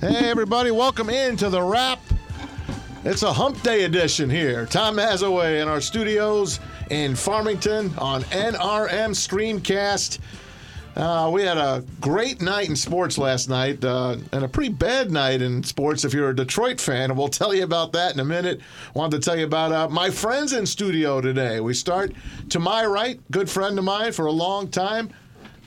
Hey, everybody, welcome into the Rap. It's a hump day edition here. Tom Mazawey in our studios in Farmington on NRM Streamcast. Uh, we had a great night in sports last night uh, and a pretty bad night in sports if you're a Detroit fan, and we'll tell you about that in a minute. Wanted to tell you about uh, my friends in studio today. We start to my right, good friend of mine for a long time,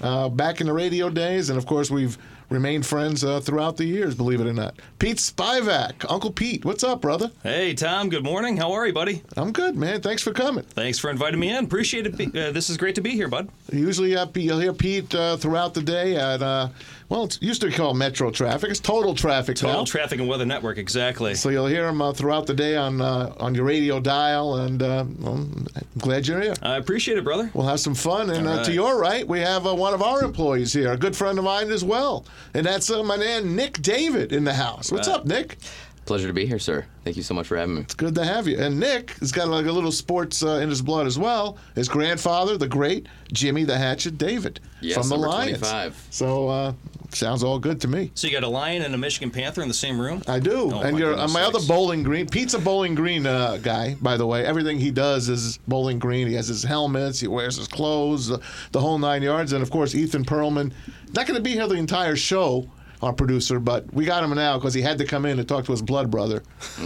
uh, back in the radio days, and of course, we've remained friends uh, throughout the years, believe it or not. Pete Spivak, Uncle Pete, what's up, brother? Hey, Tom. Good morning. How are you, buddy? I'm good, man. Thanks for coming. Thanks for inviting me in. Appreciate it. Uh, this is great to be here, bud. Usually, uh, you'll hear Pete uh, throughout the day at, uh, well, it used to be called Metro Traffic. It's Total Traffic Total now. Traffic and Weather Network, exactly. so you'll hear him uh, throughout the day on uh, on your radio dial, and uh, well, I'm glad you're here. I appreciate it, brother. We'll have some fun. And uh, to your right, we have uh, one of our employees here, a good friend of mine as well. And that's uh, my man, Nick David, in the house. What's Right. up, Nick? Pleasure to be here, sir. Thank you so much for having me. It's good to have you. And Nick has got like a little sports uh, in his blood as well. His grandfather, the great Jimmy the Hatchet David Yes, from the number Lions. 25. So uh, sounds all good to me. So you got a Lion and a Michigan Panther in the same room? I do. Oh, and my you're on goodness my other. Bowling Green. pizza Bowling Green uh, guy, by the way. Everything he does is Bowling Green. He has his helmets, he wears his clothes, uh, the whole nine yards. And of course, Ethan Perlman. Not going to be here the entire show, our producer, but we got him now because he had to come in to talk to his blood brother.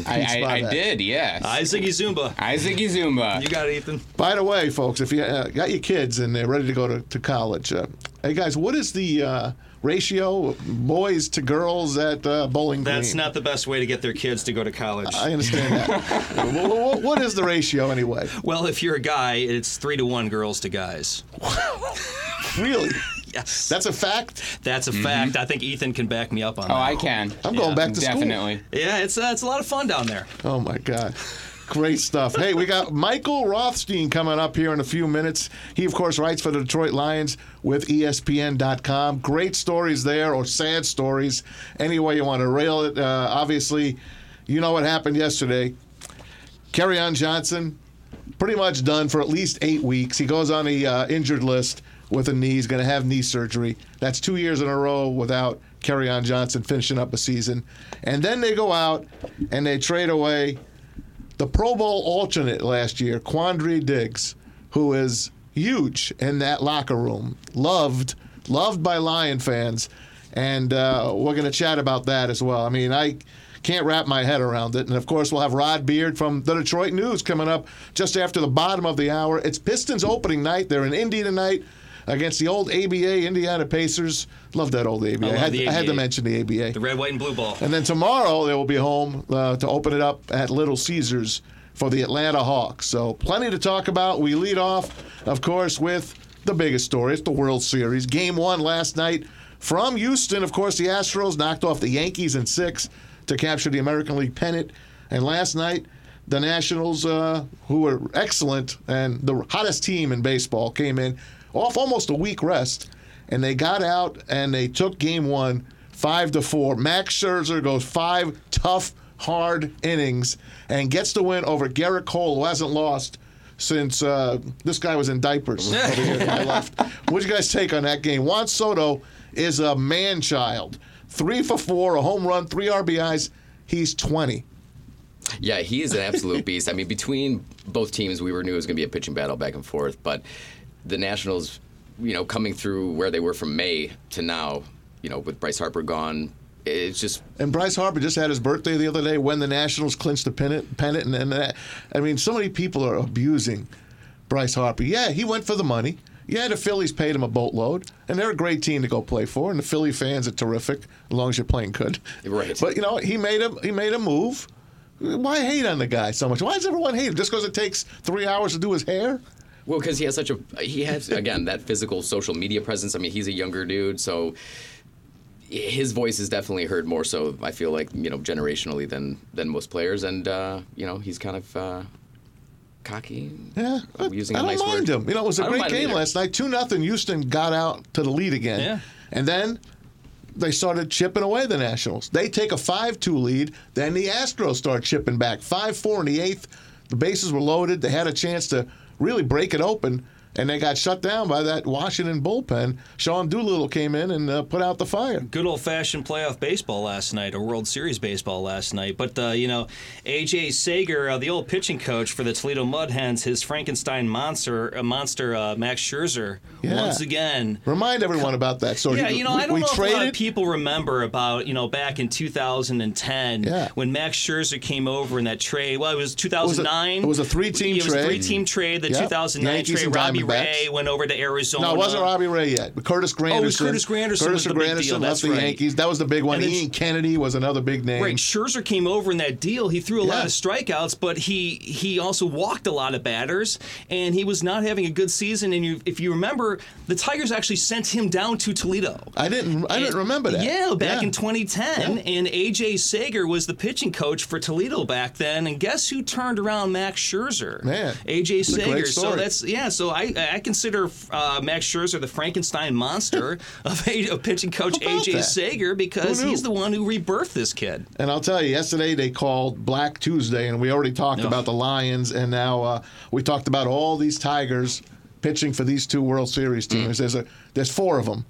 I, I, I did, yes. I Ziggy Zumba. Isaac Zumba. You got it, Ethan. By the way, folks, if you uh, got your kids and they're ready to go to, to college, uh, hey guys, what is the uh, ratio boys to girls at uh, Bowling Green? That's not the best way to get their kids to go to college. I understand that. Wh- wh- what is the ratio anyway? well, if you're a guy, it's three to one girls to guys. Really? Yes. That's a fact. That's a fact. I think Ethan can back me up on Oh, that. Oh, I can. I'm going back to school. Definitely. Yeah, it's uh, it's a lot of fun down there. Oh my God. Great stuff. Hey, we got Michael Rothstein coming up here in a few minutes. He, of course, writes for the Detroit Lions with ESPN.com. Great stories there, or sad stories, any way you want to rail it. Uh, obviously, you know what happened yesterday. Kerryon Johnson, pretty much done for at least eight weeks. He goes on the uh, injured list with a knee. He's going to have knee surgery. That's two years in a row without on Johnson finishing up a season. And then they go out and they trade away the Pro Bowl alternate last year, Quandre Diggs, who is huge in that locker room, loved, loved by Lion fans, and uh, we're going to chat about that as well. I mean, I can't wrap my head around it, and of course, we'll have Rod Beard from the Detroit News coming up just after the bottom of the hour. It's Pistons opening night. They're in Indy tonight. Against the old ABA Indiana Pacers. Love that old ABA. I love had, the I had to mention the ABA. The red, white, and blue ball. And then tomorrow they will be home uh, to open it up at Little Caesars for the Atlanta Hawks. So plenty to talk about. We lead off, of course, with the biggest story. It's the World Series. Game one last night from Houston. Of course, the Astros knocked off the Yankees in six to capture the American League pennant. And last night, the Nationals, uh, who were excellent and the hottest team in baseball, came in off almost a week rest, and they got out and they took game one five to four. Max Scherzer goes five tough, hard innings and gets the win over Gerrit Cole, who hasn't lost since uh, this guy was in diapers over here to my left. What'd you guys take on that game? Juan Soto is a man child. Three for four, a home run, three RBIs. He's 20. Yeah, he is an absolute beast. I mean, between both teams, we were knew it was going to be a pitching battle back and forth. But the Nationals, you know, coming through where they were from May to now, you know, with Bryce Harper gone, it's just And Bryce Harper just had his birthday the other day when the Nationals clinched the pennant. pennant and, and that, I mean, so many people are abusing Bryce Harper. Yeah, he went for the money. Yeah, the Phillies paid him a boatload, and they're a great team to go play for. And the Philly fans are terrific as long as you're playing good. Right. But you know, he made a he made a move. Why hate on the guy so much? Why does everyone hate him? Just because it takes three hours to do his hair? Well, because he has such a he has again that physical social media presence. I mean, he's a younger dude, so his voice is definitely heard more so. I feel like you know generationally than than most players, and uh, you know he's kind of uh, cocky. Yeah, I'm using I a don't nice mind word. him. You know, it was a great game last night. Two nothing. Houston got out to the lead again. Yeah. and then they started chipping away the Nationals. They take a five-two lead. Then the Astros start chipping back. Five-four in the eighth. The bases were loaded. They had a chance to really break it open. And they got shut down by that Washington bullpen. Sean Doolittle came in and uh, put out the fire. Good old fashioned playoff baseball last night, or World Series baseball last night. But, uh, you know, AJ Sager, uh, the old pitching coach for the Toledo Mud Hens, his Frankenstein monster, uh, monster uh, Max Scherzer, Yeah. once again. Remind everyone about that story. Yeah, you know, we, I don't know traded. if a lot of people remember about, you know, back in 2010 Yeah. when Max Scherzer came over in that trade. Well, it was 2009. it was a three-team trade. It was a three-team trade. The Yep. 2009 Yankees trade, Robbie. Ray went over to Arizona. no, it wasn't Robbie Ray yet. But Curtis oh, Granderson. Oh, was Curtis Granderson Curtis was the big Granderson deal, left that's the right. Yankees. That was the big one. And Ian Kennedy was another big name. Right, Scherzer came over in that deal. He threw a lot of strikeouts, but he he also walked a lot of batters, and he was not having a good season. And you, if you remember, the Tigers actually sent him down to Toledo. I didn't. I didn't remember that. Yeah, back Yeah. in 2010, and AJ Sager was the pitching coach for Toledo back then. And guess who turned around Max Scherzer? Man, AJ that's a great Sager. So that's yeah. So I I consider uh, Max Scherzer the Frankenstein monster of, a, of pitching coach AJ that? Sager because he's the one who rebirthed this kid. And I'll tell you, yesterday they called Black Tuesday, and we already talked Ugh. about the Lions, and now uh, we talked about all these Tigers pitching for these two World Series teams. There's a there's four of them,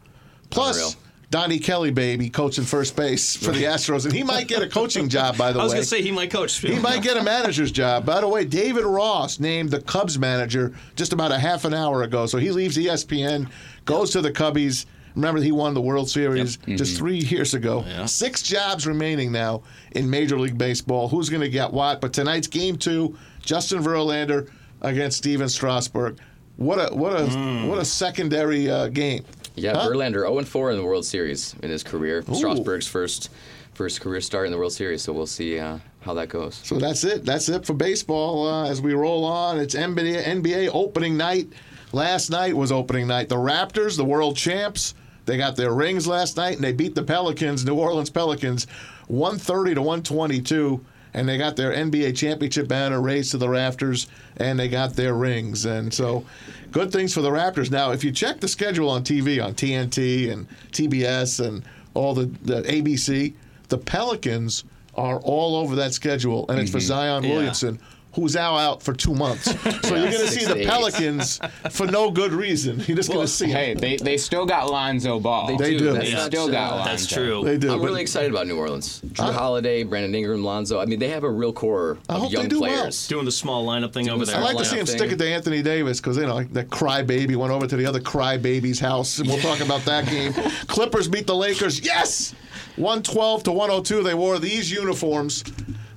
plus Unreal. Donnie Kelly, baby, coaching first base for the Astros, and he might get a coaching job. By the way, I was going to say he might coach. he might get a manager's job. By the way, David Ross named the Cubs manager just about a half an hour ago. So he leaves ESPN, goes to the Cubbies. Remember, he won the World Series just three years ago. Yeah. Six jobs remaining now in Major League Baseball. Who's going to get what? But tonight's game two, Justin Verlander against Stephen Strasburg. What a what a what a secondary uh, game. Yeah, Huh? Verlander 0 4 in the World Series in his career. Strasburg's first first career start in the World Series, so we'll see uh, how that goes. So that's it. That's it for baseball. Uh, as we roll on, it's NBA, NBA opening night. Last night was opening night. The Raptors, the world champs, they got their rings last night, and they beat the Pelicans, New Orleans Pelicans, 130 to 122. And they got their NBA championship banner raised to the rafters, and they got their rings. And so, good things for the Raptors. Now, if you check the schedule on TV, on TNT and TBS and all the, the ABC, the Pelicans are all over that schedule, and it's for mm-hmm. Zion Yeah. Williamson, who's now out for two months. So you're going to see the. Pelicans for no good reason. You're just going to see Hey, they, they still got Lonzo Ball. They do. That's They not, still got Lonzo. That's true. They do. I'm really excited about New Orleans. Drew Huh? Holiday, Brandon Ingram, Lonzo. I mean, they have a real core I of hope they young do well. players. Doing the small lineup thing over there. I like to see him lineup stick it to Anthony Davis because you know like that crybaby went over to the other crybaby's house, and we'll talk about that game. Clippers beat the Lakers. Yes, one twelve to one hundred two. They wore these uniforms,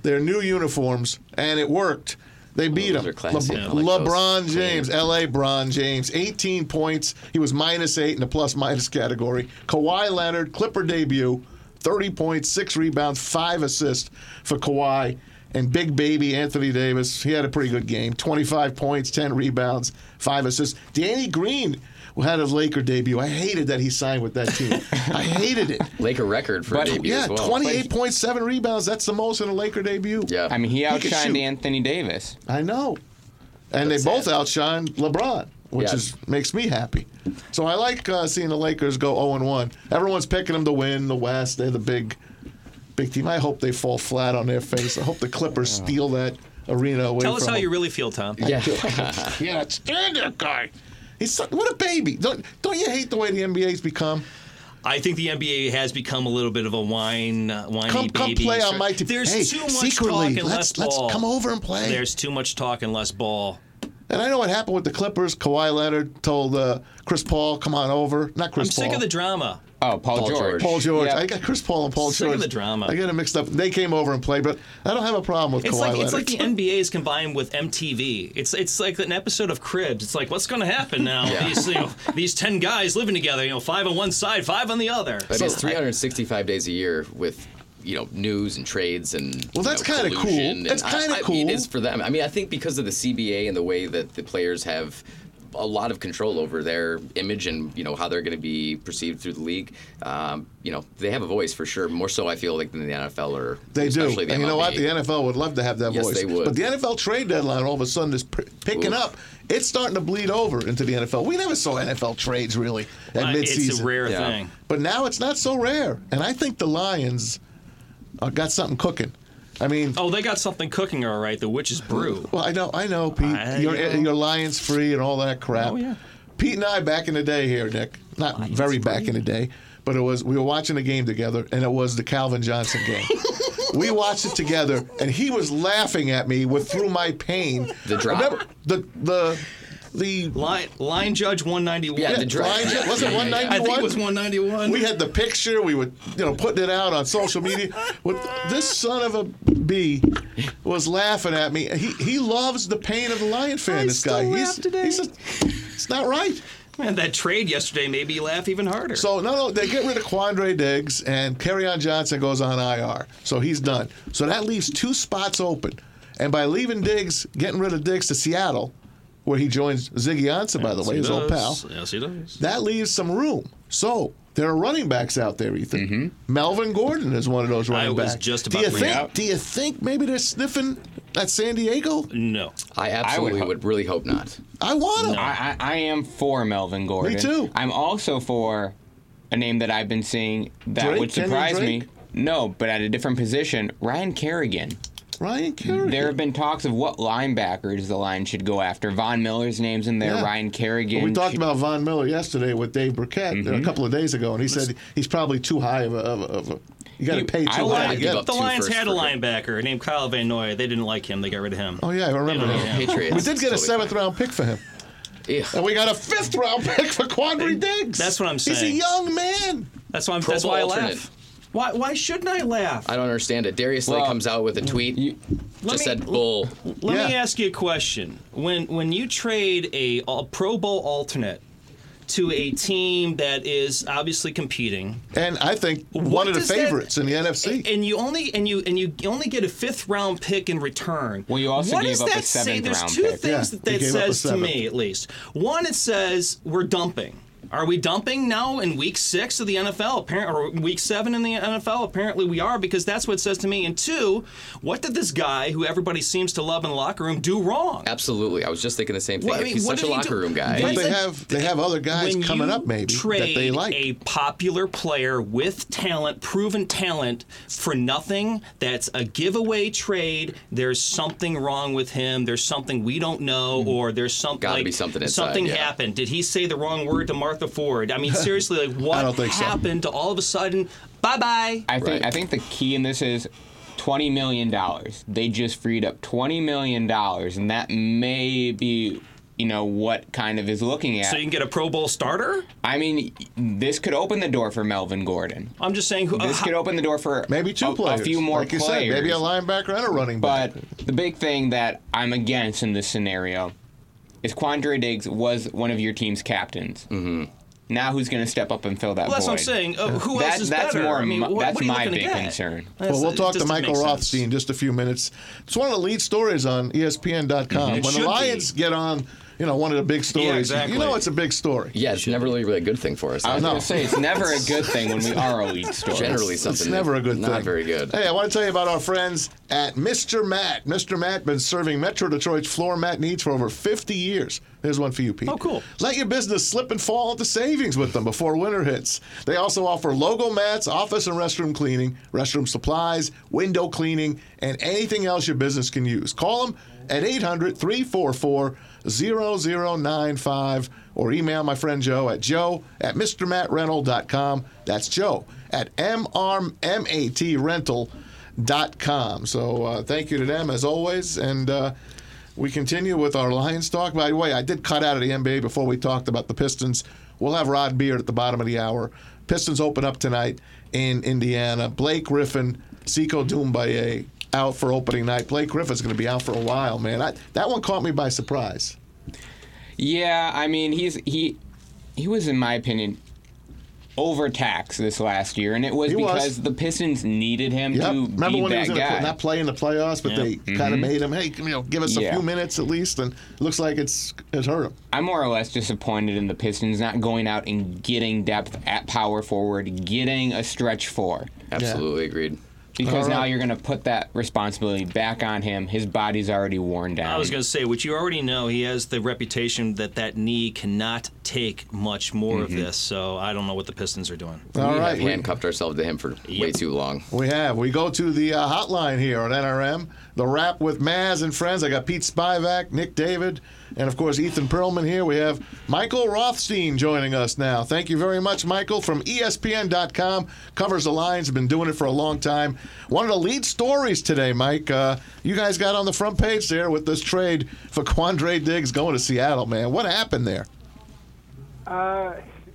their new uniforms, and it worked. They beat those him. classy. Le- I like those. LeBron James, L.A. Bron James, 18 points. He was minus eight in the plus minus category. Kawhi Leonard, Clipper debut, 30 points, six rebounds, five assists for Kawhi. And big baby Anthony Davis, he had a pretty good game. 25 points, 10 rebounds, five assists. Danny Green had his Laker debut. I hated that he signed with that team. I hated it. Laker record for But- a debut Yeah, as well. 28.7 rebounds. That's the most in a Laker debut. Yeah. I mean, he could shoot. outshined Anthony Davis. I know. And That's they both sad. outshined LeBron, which Yeah. is makes me happy. So I like uh, seeing the Lakers go 0 1. Everyone's picking them to win the West. They're the big, big team. I hope they fall flat on their face. I hope the Clippers steal that arena away Tell us from how them. you really feel, Tom. yeah. Yeah, stand that guy. He's so, what a baby. Don't don't you hate the way the NBA's become? I think the NBA has become a little bit of a wine, uh, whiny Come come baby. play on my team. There's hey, too much secretly, talk and let's less let's ball. come over and play. There's too much talk and less ball. and I know what happened with the Clippers. Kawhi Leonard told uh, Chris Paul, "Come on over." Not Chris Paul. I'm sick of the drama. Oh, Paul, Paul George. George. Paul George. Yep. I got Chris Paul and Paul Sick George. of the drama. I got it mixed up. They came over and played, but I don't have a problem with It's Kawhi like Leonard. it's like the NBA is combined with MTV. It's it's like an episode of Cribs. It's like what's going to happen now? Yeah. These you know, these ten guys living together. You know, five on one side, five on the other. I mean, it's 365 days a year with you know news and trades and Well, that's kinda cool. That's kinda I mean, cool. It is for them. I mean, I think because of the CBA and the way that the players have a lot of control over their image and you know how they're going to be perceived through the league. Um, you know, they have a voice for sure. More so, I feel like than the NFL or they do. the And you know what? The NFL would love to have that Yes, voice. they would. But the NFL trade deadline all of a sudden is p- picking Oof. up. It's starting to bleed over into the NFL. We never saw NFL trades really at Uh, midseason. it's a rare Yeah. thing. But now it's not so rare. And I think the Lions uh, got something cooking. I mean, Oh, they got something cooking, all right. The witch's brew. well, I know, I know, Pete. I you're, know. you're Lions free and all that crap. Oh, yeah. Pete and I back in the day here, Nick. Not Lions very back in the day, but it was we were watching a game together, and it was the Calvin Johnson game. we watched it together, and he was laughing at me with through my pain. The drop. Remember the the the Line, line judge 191. Yeah, the drop. Line Jet- was it Yeah, yeah, yeah. 191? I think it was 191. We had the picture. We were, you know, putting it out on social media. With this son of a b was laughing at me. He he loves the pain of the Lion fan. I this guy. laugh He's, today. he's a, it's not right. Man, that trade yesterday made me laugh even harder. So no, no, they get rid of Quandre Diggs and on Johnson goes on IR. So he's done. So that leaves two spots open. And by leaving Diggs, getting rid of Diggs to Seattle, where he joins Ziggy Ansah, by the Yes, way, he his old pal. Yes, he does. that leaves some room. So there are running backs out there, Ethan. Mm-hmm. Melvin Gordon is one of those running was backs. just do about you to think? it up. Do you think maybe they're sniffing at San Diego? No. I absolutely hope- would, really hope not. I want him. I, I, I am for Melvin Gordon. Me too. I'm also for a name that I've been seeing that Drake? would surprise me. No, but at a different position, Ryan Kerrigan. Ryan Kerrigan. There have been talks of what linebackers the Lions should go after. Von Miller's name's in there. Yeah. Ryan Kerrigan. we talked should- about Von Miller yesterday with Dave Birkett Mm-hmm. a couple of days ago, and he said he's probably too high of a. Of a, of a you got to pay too would high to to get give him. The Lions had a for him. linebacker named Kyle Van Noy. They didn't like him. They got rid of him. Oh yeah, I remember Yeah, that. Patriots. We did get a seventh fine. round pick for him, Ew. and we got a fifth round pick for Quandre Diggs. That's what I'm saying. He's a young man. That's why I'm. Pro That's Bowl why I laugh. Why? Why shouldn't I laugh? I don't understand it. Darius Slay Well, comes out with a tweet. you- Let just me- said bull. Let me Yeah. ask you a question. When when you trade a, a Pro Bowl alternate to a team that is obviously competing, And I think one of the does that- favorites in the NFC. and you only and you and you only get a fifth round pick in return. Well, you also what gave does up a that say? seventh There's round two pick. things Yeah, that you that gave up a says to seventh. me, at least. One, it says we're dumping. Are we dumping now in week six of the NFL? Apparently, or week seven in the NFL? Apparently, we are because that's what it says to me. And two, what did this guy, who everybody seems to love in the locker room, do wrong? Absolutely. I was just thinking the same thing. Well, I mean, He's such a locker do? room guy. But they have they have other guys when coming you up maybe trade that they like. a popular player with talent, proven talent, for nothing, that's a giveaway trade. There's something wrong with him. There's something we don't know, or there's something Hmm. Gotta like be something inside, something yeah. happened. Did he say the wrong word to Martha Ford? I mean, seriously, like what don't so. happened to all of a sudden? Bye bye. I think Right. I think the key in this is twenty million dollars. They just freed up twenty million dollars, and that may be you know what kind of is looking at. So you can get a Pro Bowl starter. I mean, this could open the door for Melvin Gordon. I'm just saying. Who, uh, This how- could open the door for maybe two a, players. a few more like you players. said, maybe a linebacker and a running back. But the big thing that I'm against in this scenario is Quandre Diggs was one of your team's captains. Mm-hmm. Now who's going to step up and fill that well, that's void? what I'm saying. Uh, who That- else is that's better? more I mean, my- what, that's what my big get? concern. That's- Well, we'll talk to Michael. Rothstein in just a few minutes. It's one of the lead stories on ESPN.com. Mm-hmm. When should the Lions get on, you know, one of the big stories, exactly. you know it's a big story. Yeah, it's never really, really a good thing for us. I was No. going to say it's never a good thing when we are a lead story. Generally something. It's something. never a good not thing. very good. Hey, I want to tell you about our friends at Mr. Matt. Mr. Matt has been serving Metro Detroit's floor mat needs for over 50 years. Here's one for you, Pete. Oh, cool. Let your business slip and fall into savings with them before winter hits. They also offer logo mats, office and restroom cleaning, restroom supplies, window cleaning, and anything else your business can use. Call them at 800 344 0095 or email my friend Joe at joe at mrmattrental.com. That's Joe at mrmatrental.com. So uh, thank you to them as always. And uh, we continue with our Lions talk. By the way, I did cut out of the NBA before we talked about the Pistons. We'll have Rod Beard at the bottom of the hour. Pistons open up tonight in Indiana. Blake Griffin, Sekou Doumbouya out for opening night. Blake Griffin's going to be out for a while, man. I, that one caught me by surprise. Yeah, I mean he's he he was in my opinion overtaxed this last year, and it was He was. because the Pistons needed him Yep. to Remember be when he that was guy. the, not playing in the playoffs, but Yeah. they mm-hmm. kind of made him, hey, you know, give us a few minutes at least, and it looks like it's it's hurt him. I'm more or less disappointed in the Pistons not going out and getting depth at power forward, getting a stretch four. Absolutely agreed. Because All now you're going to put that responsibility back on him. His body's already worn down. I was going to say, which you already know, he has the reputation that that knee cannot take much more of this. So I don't know what the Pistons are doing. All we right. have handcuffed ourselves to him for way too long. We have. We go to the uh, hotline here on NRM. The Rap with Maz and friends. I got Pete Spivak, Nick David, and of course Ethan Perlman here. We have Michael Rothstein joining us now. Thank you very much, Michael, from ESPN.com. Covers the Lions. Been doing it for a long time. One of the lead stories today, Mike. Uh, you guys got on the front page there with this trade for Quandre Diggs going to Seattle. Man, what happened there? Uh,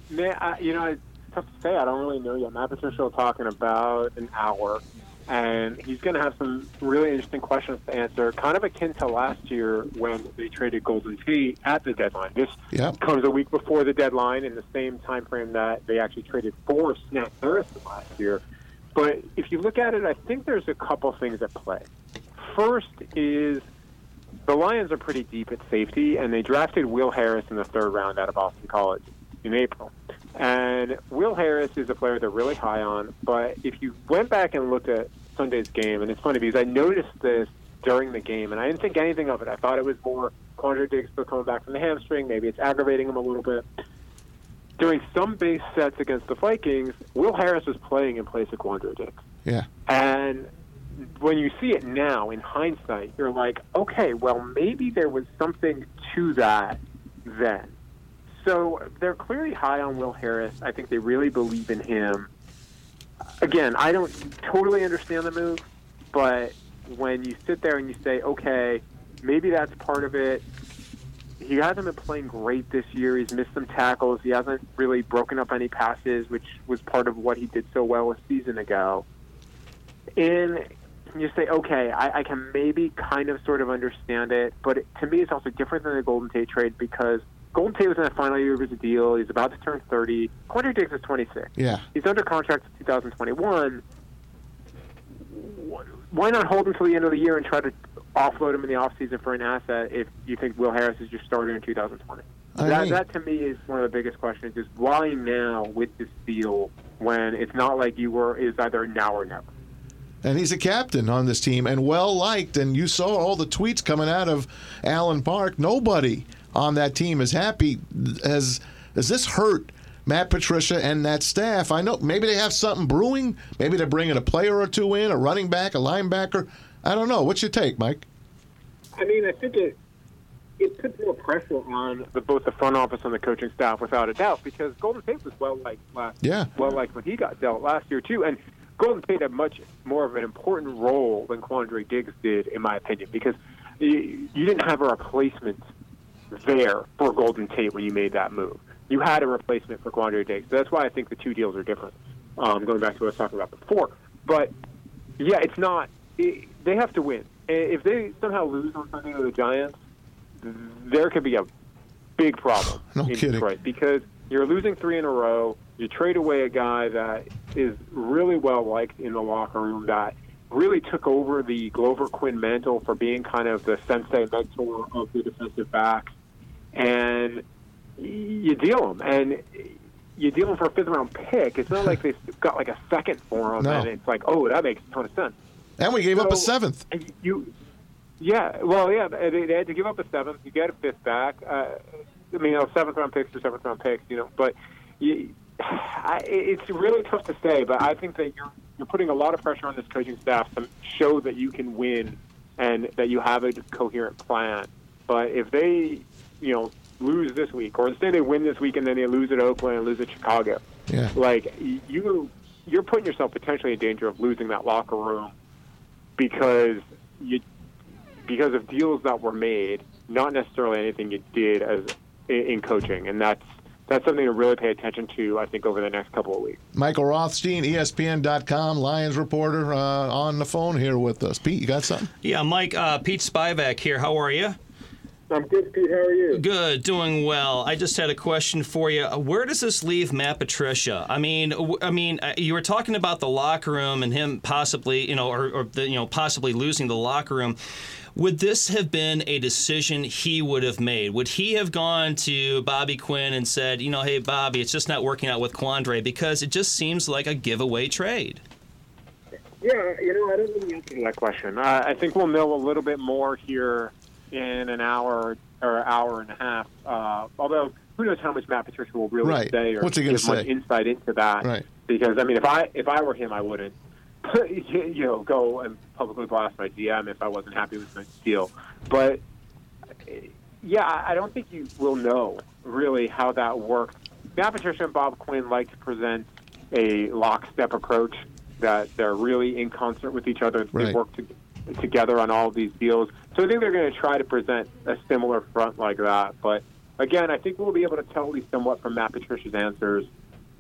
man, I, you know, it's tough to say. I don't really know yet. Matt Patricia will talk in about an hour, and he's going to have some really interesting questions to answer, kind of akin to last year when they traded Golden Tate at the deadline. This Yep. comes a week before the deadline in the same time frame that they actually traded for Snacks Harrison last year. But if you look at it, I think there's a couple things at play. First is the Lions are pretty deep at safety, and they drafted Will Harris in the third round out of Boston College in April. And Will Harris is a player they're really high on, but if you went back and looked at Sunday's game, and it's funny because I noticed this during the game, and I didn't think anything of it. I thought it was more Quandre Diggs coming back from the hamstring. Maybe it's aggravating him a little bit. During some base sets against the Vikings, Will Harris was playing in place of Quandre Diggs. Yeah. And when you see it now in hindsight, you're like, okay, well, maybe there was something to that then. So they're clearly high on Will Harris. I think they really believe in him. Again, I don't totally understand the move, but when you sit there and you say, okay, maybe that's part of it. He hasn't been playing great this year. He's missed some tackles. He hasn't really broken up any passes, which was part of what he did so well a season ago and you say, okay, I, I can maybe kind of sort of understand it, but it, to me, it's also different than the Golden Tate trade because Golden Tate was in the final year of his deal. He's about to turn 30. Quandre Diggs is 26. Yeah. He's under contract in 2021. Why not hold him till the end of the year and try to offload him in the offseason for an asset if you think Will Harris is your starter in 2020? I that, mean- that to me is one of the biggest questions: is why now with this deal when it's not like you were is either now or never. and he's a captain on this team and well liked. And you saw all the tweets coming out of Allen Park. Nobody on that team is happy. Has has this hurt Matt Patricia and that staff? I know maybe they have something brewing. Maybe they're bringing a player or two in, a running back, a linebacker. I don't know. What's your take, Mike? I mean, I think it it puts more pressure on the, both the front office and the coaching staff, without a doubt, because Golden Tate was well liked last, Yeah. well liked when he got dealt last year too, and Golden Tate had much more of an important role than Quandre Diggs did, in my opinion, because you, you didn't have a replacement there for Golden Tate when you made that move. You had a replacement for Quandre Diggs. So that's why I think the two deals are different. Um, going back to what I was talking about before, but yeah, it's not. It, they have to win. If they somehow lose on Sunday to the Giants, there could be a big problem No in kidding. Detroit because you're losing three in a row. You trade away a guy that is really well liked in the locker room that really took over the Glover Quin mantle for being kind of the sensei mentor of the defensive backs, and you deal them. and. You deal them for a fifth round pick. It's not like they've got like a second for him, No. and it's like, oh, that makes a ton of sense. And we gave up a seventh. And you, yeah, well, yeah, they, they had to give up a seventh. You get a fifth back. Uh, I mean, you know, seventh round picks or seventh round picks, you know. But you, I, it's really tough to say. But I think that you're you're putting a lot of pressure on this coaching staff to show that you can win and that you have a coherent plan. But if they, you know, lose this week, or say they win this week and then they lose at Oakland and lose at Chicago, Yeah. like you you're putting yourself potentially in danger of losing that locker room because you because of deals that were made, not necessarily anything you did as in, in coaching, and that's that's something to really pay attention to. I think over the next couple of weeks. Michael Rothstein, ESPN.com, Lions reporter, uh, on the phone here with us. Pete, you got something? Yeah, Mike, uh, Pete Spivak here. How are you? I'm good, Pete. How are you? Good, doing well. I just had a question for you. Where does this leave Matt Patricia? I mean, I mean, uh, you were talking about the locker room and him possibly, you know, or, or the, you know, possibly losing the locker room. Would this have been a decision he would have made? Would he have gone to Bobby Quinn and said, you know, hey, Bobby, it's just not working out with Quandre because it just seems like a giveaway trade? Yeah, you know, I don't know the answer to that question. Uh, I think we'll know a little bit more here in an hour or hour and a half. Uh, although who knows how much Matt Patricia will really Right. say or What's he give much insight into that. Right. Because I mean, if I if I were him, I wouldn't you know go and publicly blast my GM if I wasn't happy with my deal. But yeah, I don't think you will know really how that works. Matt Patricia and Bob Quinn like to present a lockstep approach that they're really in concert with each other. They Right. work to, together on all these deals. So I think they're going to try to present a similar front like that. But again, I think we'll be able to tell at least somewhat from Matt Patricia's answers,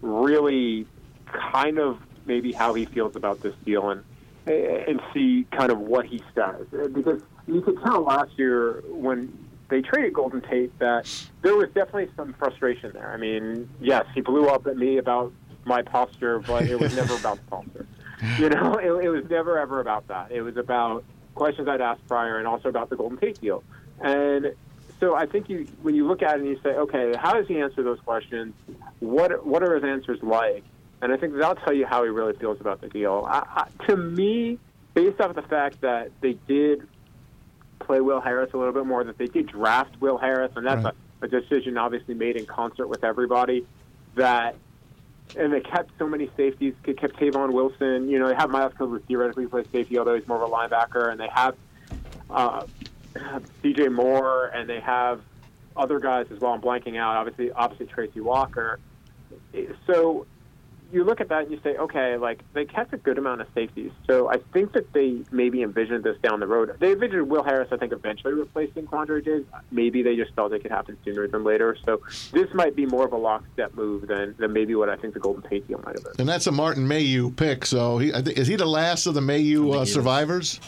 really kind of maybe how he feels about this deal and and see kind of what he says because you could tell last year when they traded Golden Tate that there was definitely some frustration there. I mean, yes, he blew up at me about my posture, but it was never about the posture. You know, it, it was never ever about that. It was about questions I'd asked prior and also about the Golden Tate deal. And so I think you when you look at it and you say, okay, how does he answer those questions? What what are his answers like? And I think that'll tell you how he really feels about the deal. I, I, to me, based off of the fact that they did play Will Harris a little bit more, that they did draft Will Harris, and that's Right. a, a decision obviously made in concert with everybody. That and they kept so many safeties. They kept Tavon Wilson. You know, they have Miles Cooper theoretically play safety, although he's more of a linebacker, and they have uh, DJ Moore, and they have other guys as well. I'm blanking out. Obviously, obviously Tracy Walker. So you look at that and you say, okay, like they kept a good amount of safeties. So I think that they maybe envisioned this down the road. They envisioned Will Harris, I think, eventually replacing Quandre Diggs. Maybe they just felt it could happen sooner than later. So this might be more of a lockstep move than, than maybe what I think the Golden Tate deal might have been. And that's a Martin Mayhew pick. So he, is he the last of the Mayu uh, survivors?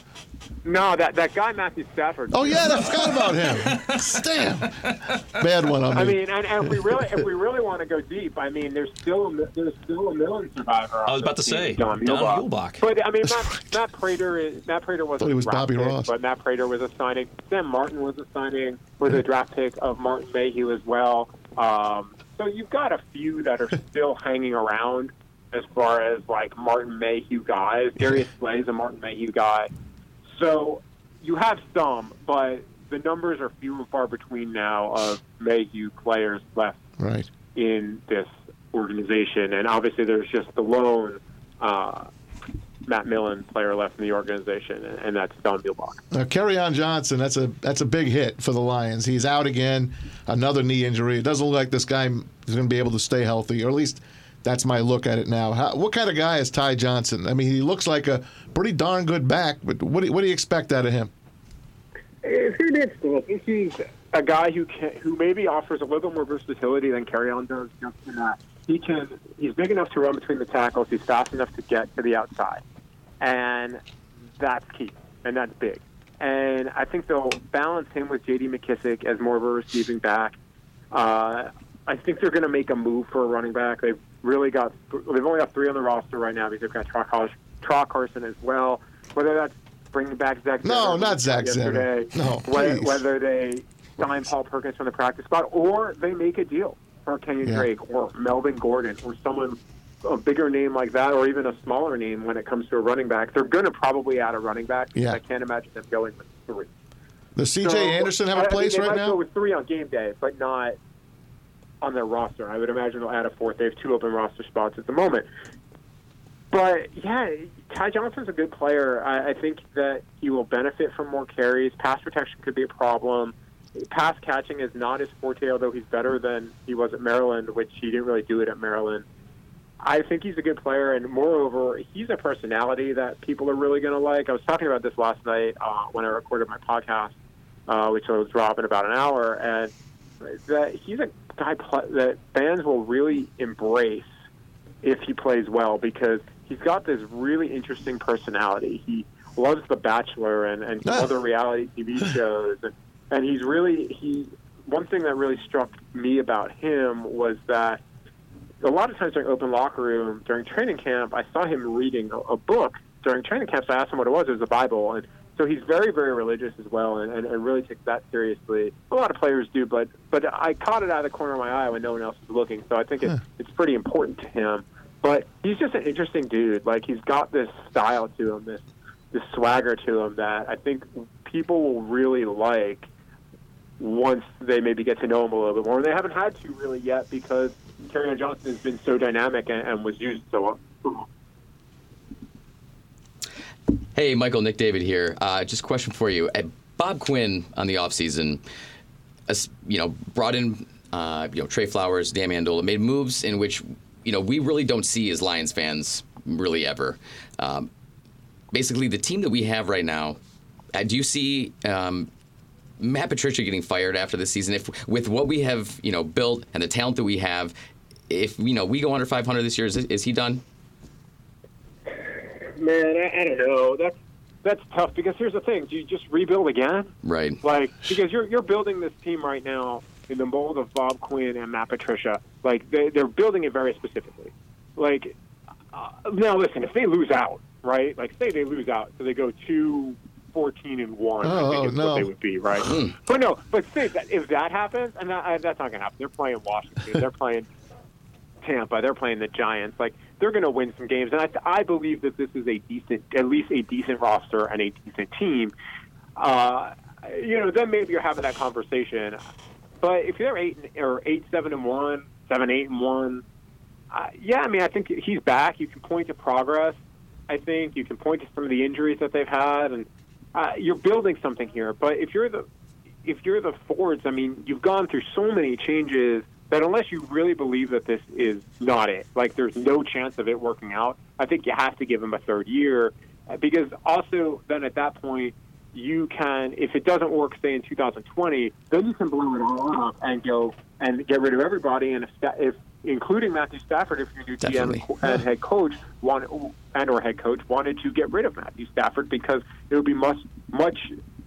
No, that that guy Matthew Stafford. Oh yeah, I forgot about him. Damn, bad one on me. I mean, and, and if we really if we really want to go deep, I mean, there's still a, there's still a Millen survivor. I was about to this team, say, Don Don Muhlbach. Muhlbach. But I mean, Matt, Matt Prater is Matt Prater was Thought he was Bobby pick, Ross. but Matt Prater was a signing. Sam Martin was a signing, was a draft pick of Martin Mayhew as well. Um, so you've got a few that are still hanging around as far as like Martin Mayhew guys. Darius Slay's a Martin Mayhew guy. So you have some, but the numbers are few and far between now of Mayhew players left right. in this organization. And obviously, there's just the lone uh, Matt Millen player left in the organization, and, that's Don Muhlbach. Uh, on Johnson, that's a that's a big hit for the Lions. He's out again, another knee injury. It doesn't look like this guy is going to be able to stay healthy, or at least that's my look at it now. How, what kind of guy is Ty Johnson? I mean, he looks like a pretty darn good back, but what do what do you expect out of him? It's interesting. I think he's a guy who can, who maybe offers a little bit more versatility than on does. Just in that he can, he's big enough to run between the tackles. He's fast enough to get to the outside, and that's key, and that's big. And I think they'll balance him with J.D. McKissic as more of a receiving back. Uh, I think they're going to make a move for a running back. They've really got they've only got three on the roster right now because they've got Tra Carson, as well. Whether that's bringing back Zach No, Zenner, not Zach yesterday, Zenner. No, whether, whether they sign Paul Perkins from the practice spot or they make a deal for Kenyan Yeah. Drake or Melvin Gordon or someone a bigger name like that or even a smaller name when it comes to a running back. They're going to probably add a running back. Yeah. I can't imagine them going with three. Does C.J. So, Anderson have a place mean, they right might now? Go with three on game day, but not on their roster. I would imagine they'll add a fourth. They have two open roster spots at the moment. But yeah, Ty Johnson's a good player. I, I think that he will benefit from more carries. Pass protection could be a problem. Pass catching is not his forte, although he's better than he was at Maryland, which he didn't really do it at Maryland. I think he's a good player, and moreover, he's a personality that people are really going to like. I was talking about this last night uh, when I recorded my podcast, uh, which will drop in about an hour, and that he's a guy that fans will really embrace if he plays well because he's got this really interesting personality. He loves The Bachelor and, and other reality TV shows, and, and he's really he. One thing that really struck me about him was that a lot of times during open locker room during training camp, I saw him reading a, a book during training camp. So I asked him what it was. It was the Bible, and so he's very, very religious as well, and, and, and really takes that seriously. A lot of players do, but but I caught it out of the corner of my eye when no one else was looking. So I think it's it's pretty important to him. But he's just an interesting dude. Like he's got this style to him, this this swagger to him that I think people will really like once they maybe get to know him a little bit more. And they haven't had to really yet because Kerryon Johnson has been so dynamic and, and was used so well. Hey, Michael, Nick David here. Uh, just a question for you. Uh, Bob Quinn on the offseason, as you know, brought in uh, you know Trey Flowers, Dan Amendola, made moves in which you know we really don't see as Lions fans really ever. Um, basically, the team that we have right now, uh, do you see um, Matt Patricia getting fired after this season? If with what we have you know built and the talent that we have, if you know we go under 500 this year, is, is he done? Man, I, I don't know. That's that's tough because here's the thing: do you just rebuild again? Right. Like because you're you're building this team right now in the mold of Bob Quinn and Matt Patricia. Like they they're building it very specifically. Like uh, now, listen, if they lose out, right? Like say they lose out, so they go two. 14 and 1 I Oh, think is no. what they would be, right? but no, but say that if that happens, and that, that's not going to happen. They're playing Washington. They're playing Tampa. They're playing the Giants. Like they're going to win some games, and I, I believe that this is a decent, at least a decent roster and a decent team. Uh, you know, then maybe you're having that conversation. But if they're eight or eight, seven and one, seven, eight and one, uh, yeah, I mean, I think he's back. You can point to progress. I think you can point to some of the injuries that they've had, and uh, you're building something here. But if you're the if you're the Fords, I mean, you've gone through so many changes that unless you really believe that this is not it, like there's no chance of it working out, I think you have to give him a third year uh, because also then at that point you can, if it doesn't work, say in 2020, then you can blow it all up and go and get rid of everybody. And if, if including Matthew Stafford, if your new Definitely. GM and head coach wanted, and or head coach wanted to get rid of Matthew Stafford because it would be much much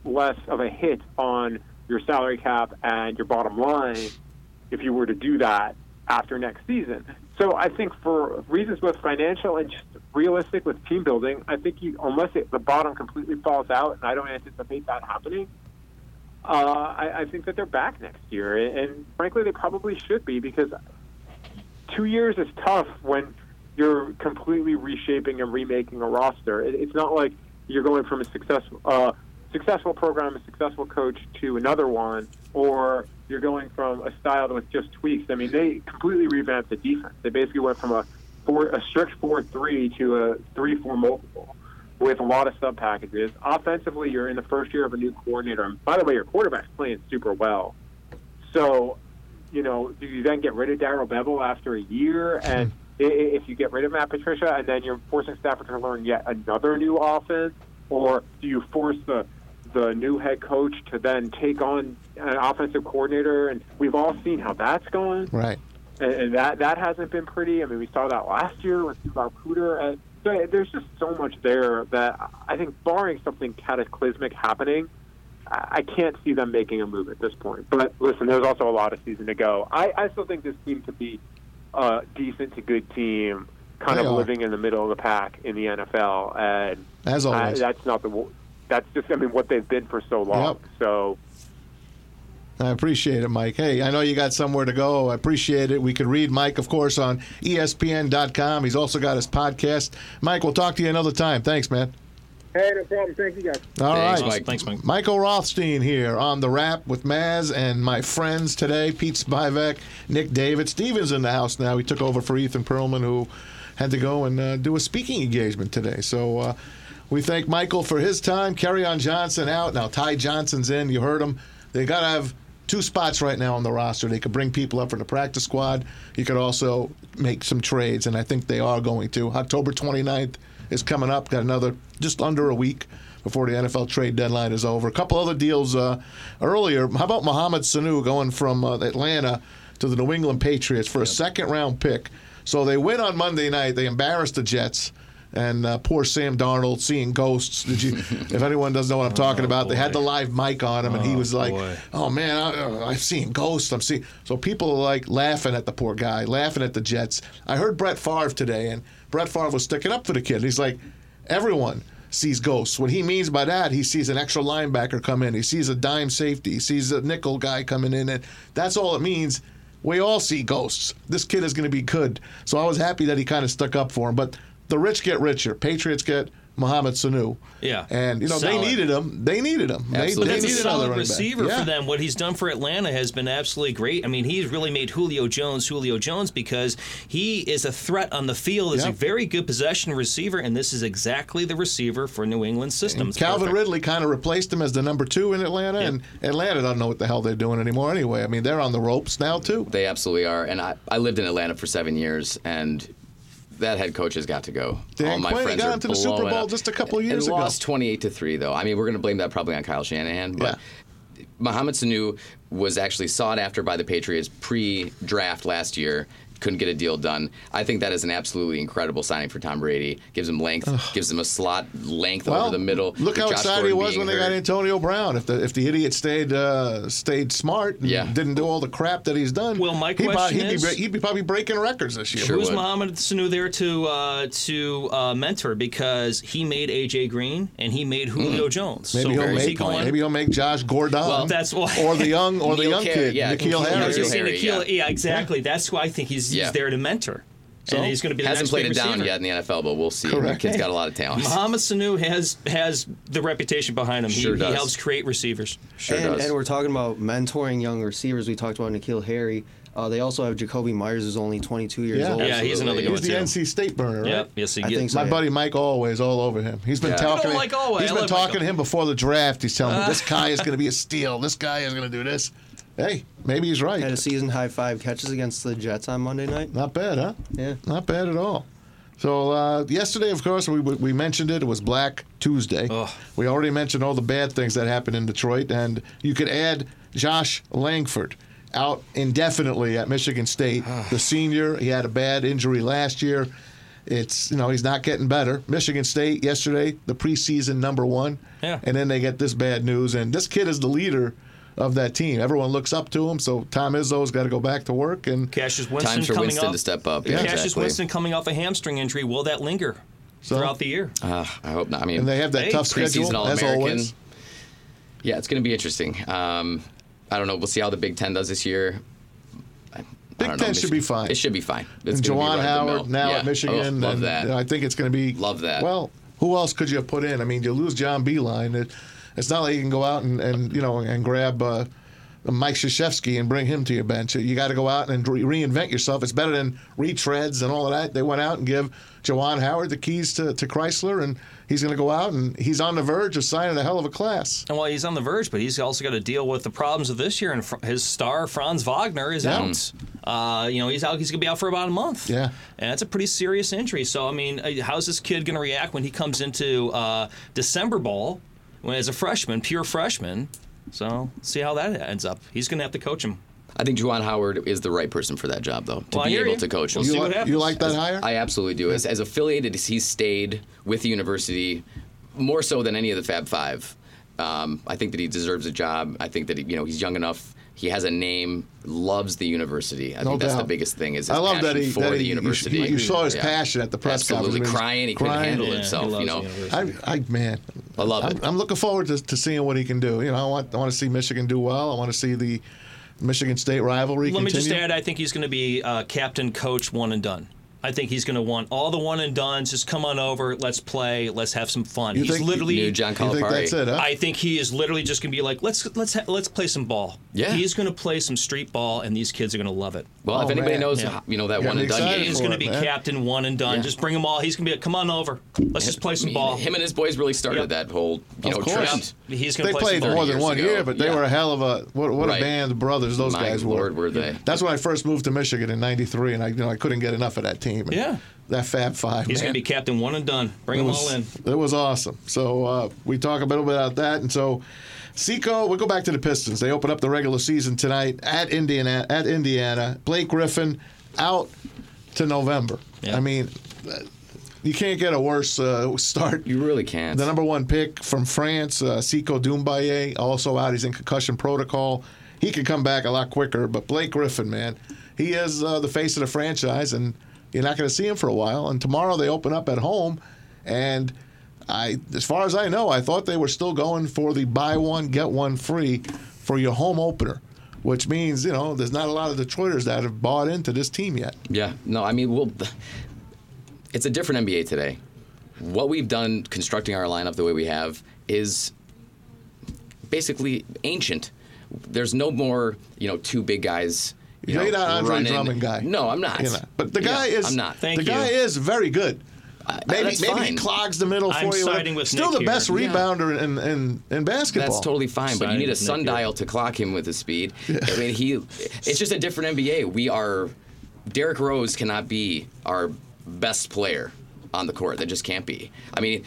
less of a hit on your salary cap and your bottom line if you were to do that after next season. So I think for reasons both financial and just realistic with team building, I think you, unless it, the bottom completely falls out, and I don't anticipate that happening, uh, I, I think that they're back next year. And, frankly, they probably should be because two years is tough when you're completely reshaping and remaking a roster. It, it's not like you're going from a successful uh, successful program, a successful coach to another one, or you're going from a style with just tweaks. I mean, they completely revamped the defense. They basically went from a four, a strict four-three to a three-four multiple with a lot of sub packages. Offensively, you're in the first year of a new coordinator. And by the way, your quarterback's playing super well. So, you know, do you then get rid of Darrell Bevell after a year? And if you get rid of Matt Patricia, and then you're forcing Stafford to learn yet another new offense, or do you force the the new head coach to then take on an offensive coordinator? And we've all seen how that's gone Right. and, and that that hasn't been pretty. I mean, we saw that last year with Bob Cooter. And so there's just so much there that I think, barring something cataclysmic happening, I I can't see them making a move at this point. But listen, there's also a lot of season to go. I, I still think this team could be a decent to good team, kind They of are. living in the middle of the pack in the NFL, and As I, always. that's not the. That's just, I mean, what they've been for so long. Yep. So I appreciate it, Mike. Hey, I know you got somewhere to go. I appreciate it. We could read Mike, of course, on ESPN.com. He's also got his podcast. Mike, we'll talk to you another time. Thanks, man. hey, no problem. Thank you guys. All right. Thanks, Awesome. Mike. Thanks, Mike. Michael Rothstein here on the Rap with Maz and my friends today, Pete Spivak, Nick David. Steven's in the house now. He took over for Ethan Perlman, who had to go and uh, do a speaking engagement today. So uh, we thank Michael for his time. Kerryon Johnson out. Now Ty Johnson's in. You heard him. They got to have two spots right now on the roster. They could bring people up from the practice squad. You could also make some trades, and I think they are going to. October 29th is coming up. Got another just under a week before the NFL trade deadline is over. A couple other deals uh, earlier. How about Mohamed Sanu going from uh, Atlanta to the New England Patriots for a second round pick? So they win on Monday night. They embarrass the Jets. And uh, poor Sam Darnold seeing ghosts. Did you? if anyone doesn't know what I'm talking about, they had the live mic on him, and he Oh, was like, boy. "Oh man, I, uh, I've seen ghosts. I'm seeing." So people are like laughing at the poor guy, laughing at the Jets. I heard Brett Favre today, and Brett Favre was sticking up for the kid. He's like, everyone sees ghosts. What he means by that, he sees an extra linebacker come in, he sees a dime safety, he sees a nickel guy coming in, and that's all it means. We all see ghosts. This kid is going to be good. So I was happy that he kind of stuck up for him. But the rich get richer. Patriots get Mohamed Sanu. Yeah. And, you know, Solid. they needed him. They needed him. They, Absolutely. they That's a needed another solid running receiver Yeah. for them. What he's done for Atlanta has been absolutely great. I mean, he's really made Julio Jones Julio Jones because he is a threat on the field. He's Yeah. a very good possession receiver, and this is exactly the receiver for New England's systems. Calvin perfect. Ridley kind of replaced him as the number two in Atlanta, and Atlanta doesn't know what the hell they're doing anymore anyway. I mean, they're on the ropes now, too. They absolutely are. And I, I lived in Atlanta for seven years, and that head coach has got to go. Dan All my Quinn, friends got into the Super Bowl just a couple years ago. lost 28 to 3, though. I mean, we're going to blame that probably on Kyle Shanahan, but Mohamed Sanu was actually sought after by the Patriots pre draft last year. Couldn't get a deal done. I think that is an absolutely incredible signing for Tom Brady. Gives him length, gives him a slot length Well, over the middle. Look how Josh excited he was when they got. Antonio Brown. If the if the idiot stayed uh, stayed smart and Yeah. didn't do all the crap that he's done, Well, my he'd, probably- question he'd, be, is- bre- he'd be probably breaking records this year. Sure Who's would. Mohamed Sanu there to uh, to uh, mentor? Because he made AJ Green and he made Julio Jones. Hmm. Maybe so he'll where is he make going? maybe he'll make Josh Gordon. Well, that's why- or the young or the N'Keal young Harry, kid, yeah, Nikhil N'Keal I was Harris. N'Keal just saying Harry, yeah. yeah, exactly. That's why I think he's, Yeah. he's there to mentor. So, and he's going to be the Hasn't next played big it down receiver. yet in the NFL, but we'll see. Correct. The kid's got a lot of talent. Mohamed Sanu has has the reputation behind him. Sure he, he helps create receivers. Sure and, does. and we're talking about mentoring young receivers. We talked about N'Keal Harry. Uh, they also have Jakobi Meyers, who's only 22 years Yeah. old. Yeah, he's another good He's one the too. NC State burner, right? Yep. Yes, he I gets. think so. My buddy Mike always all over him. He's been Yeah. talking. I don't to- like Alway. He's I been talking Michael. to him before the draft. He's telling him this guy is going to be a steal. This guy is going to do this. Hey, maybe he's right. Had a season high five catches against the Jets on Monday night. Not bad, huh? Yeah. Not bad at all. So uh, yesterday, of course, we we mentioned it. It was Black Tuesday. Ugh. We already mentioned all the bad things that happened in Detroit, and you could add Josh Langford out indefinitely at Michigan State. the senior, he had a bad injury last year. It's you know he's not getting better. Michigan State yesterday, the preseason number one, Yeah. and then they get this bad news. And this kid is the leader of that team. Everyone looks up to him. So Tom Izzo's got to go back to work and. Cassius Winston Time for coming Winston off. to step up. Yeah. Yeah, Cassius exactly. Winston coming off a hamstring injury. Will that linger So- throughout the year? Ah, I hope not. I mean, And they have that Hey, tough schedule preseason as All-American. always. Yeah, it's going to be interesting. Um, I don't know. We'll see how the Big Ten does this year. I- I Big don't know. Ten should be fine. It should be fine. It's and Juwan right Howard now Yeah. at Michigan. Oh, love and, that. you know, I think it's going to be Love that. Well, who else could you have put in? I mean, you lose John Beilein. It, it's not like you can go out and, and you know and grab uh, Mike Krzyzewski and bring him to your bench. You got to go out and re- reinvent yourself. It's better than retreads and all of that. They went out and give Juwan Howard the keys to, to Chrysler, and he's going to go out and he's on the verge of signing a hell of a class. And well, he's on the verge, but he's also got to deal with the problems of this year. And fr- his star Franz Wagner is Yeah. out. Uh, you know, he's out. He's gonna be out for about a month. Yeah. and that's a pretty serious injury. So, I mean, uh, how's this kid gonna react when he comes into uh, December ball when as a freshman, pure freshman? So, see how that ends up. He's gonna have to coach him. I think Juwan Howard is the right person for that job, though, to Well, be able you. to coach him. We'll You, see what like, you like that hire? I absolutely do. As, as affiliated as he's stayed with the university, more so than any of the Fab Five. Um, I think that he deserves a job. I think that he, you know he's young enough. He has a name. Loves the university. I No think that's doubt. the biggest thing. Is his I love passion that he for that the he, you- university. You, you saw his Yeah. passion at the press Absolutely conference. Absolutely crying. He couldn't handle Yeah, himself. he loves You know. university. I, I man, I love I'm, it. I'm looking forward to, to seeing what he can do. You know, I want I want to see Michigan do well. I want to see the Michigan State rivalry Let me just add, I think he's going to be uh, captain, coach, one and done. I think he's going to want all the one and dones. Just come on over, let's play, let's have some fun. You he's think- literally. New John you think that's it, huh? I think he is literally just going to be like, let's let's ha- let's play some ball. Yeah. he's going to play some street ball, and these kids are going to love it. Well, if Oh, anybody man. knows, Yeah. you know that You one and done excited He game. is going to be man. captain, one and done. Yeah. Just bring them all. He's going to be like, come on over, let's just play some ball. Him and his boys really started Yep. that whole you Of know course. trend. He's going They to play played some more than one ago. year, but they Yeah. were a hell of a what, what a band of brothers those My guys Lord, were. were they. That's when I first moved to Michigan in '93, and I you know I couldn't get enough of that team. And Yeah. that Fab Five. He's going to be captain, one and done. Bring It them was, all in. It was awesome. So uh, we talk a little bit about that, and so Sekou. We'll go back to the Pistons. They open up the regular season tonight at Indiana. At Indiana, Blake Griffin out to November. Yeah. I mean, you can't get a worse uh, start. You really can't. The number one pick from France, uh, Sekou Doumbouya, also out. He's in concussion protocol. He could come back a lot quicker, but Blake Griffin, man, he is uh, the face of the franchise, and you're not going to see him for a while. And tomorrow they open up at home, and I, as far as I know, I thought they were still going for the buy one get one free for your home opener, which means you know there's not a lot of Detroiters that have bought into this team yet. Yeah, no, I mean, we'll. it's a different NBA today. What we've done constructing our lineup the way we have is basically ancient. There's no more, you know, two big guys. You You're know, not Andre running. Drummond guy. No, I'm not. You know, but the guy Yeah, is. I'm not. Thank the you. guy is very good. Uh, maybe that's maybe he clogs the middle I'm for you. siding with Still Nick the best here. Yeah. rebounder in, in, in basketball. That's totally fine, but you need a with Nick here. sundial to clock him with his speed. I mean, he. It's just a different NBA. We are. Derrick Rose cannot be our best player on the court. That just can't be. I mean,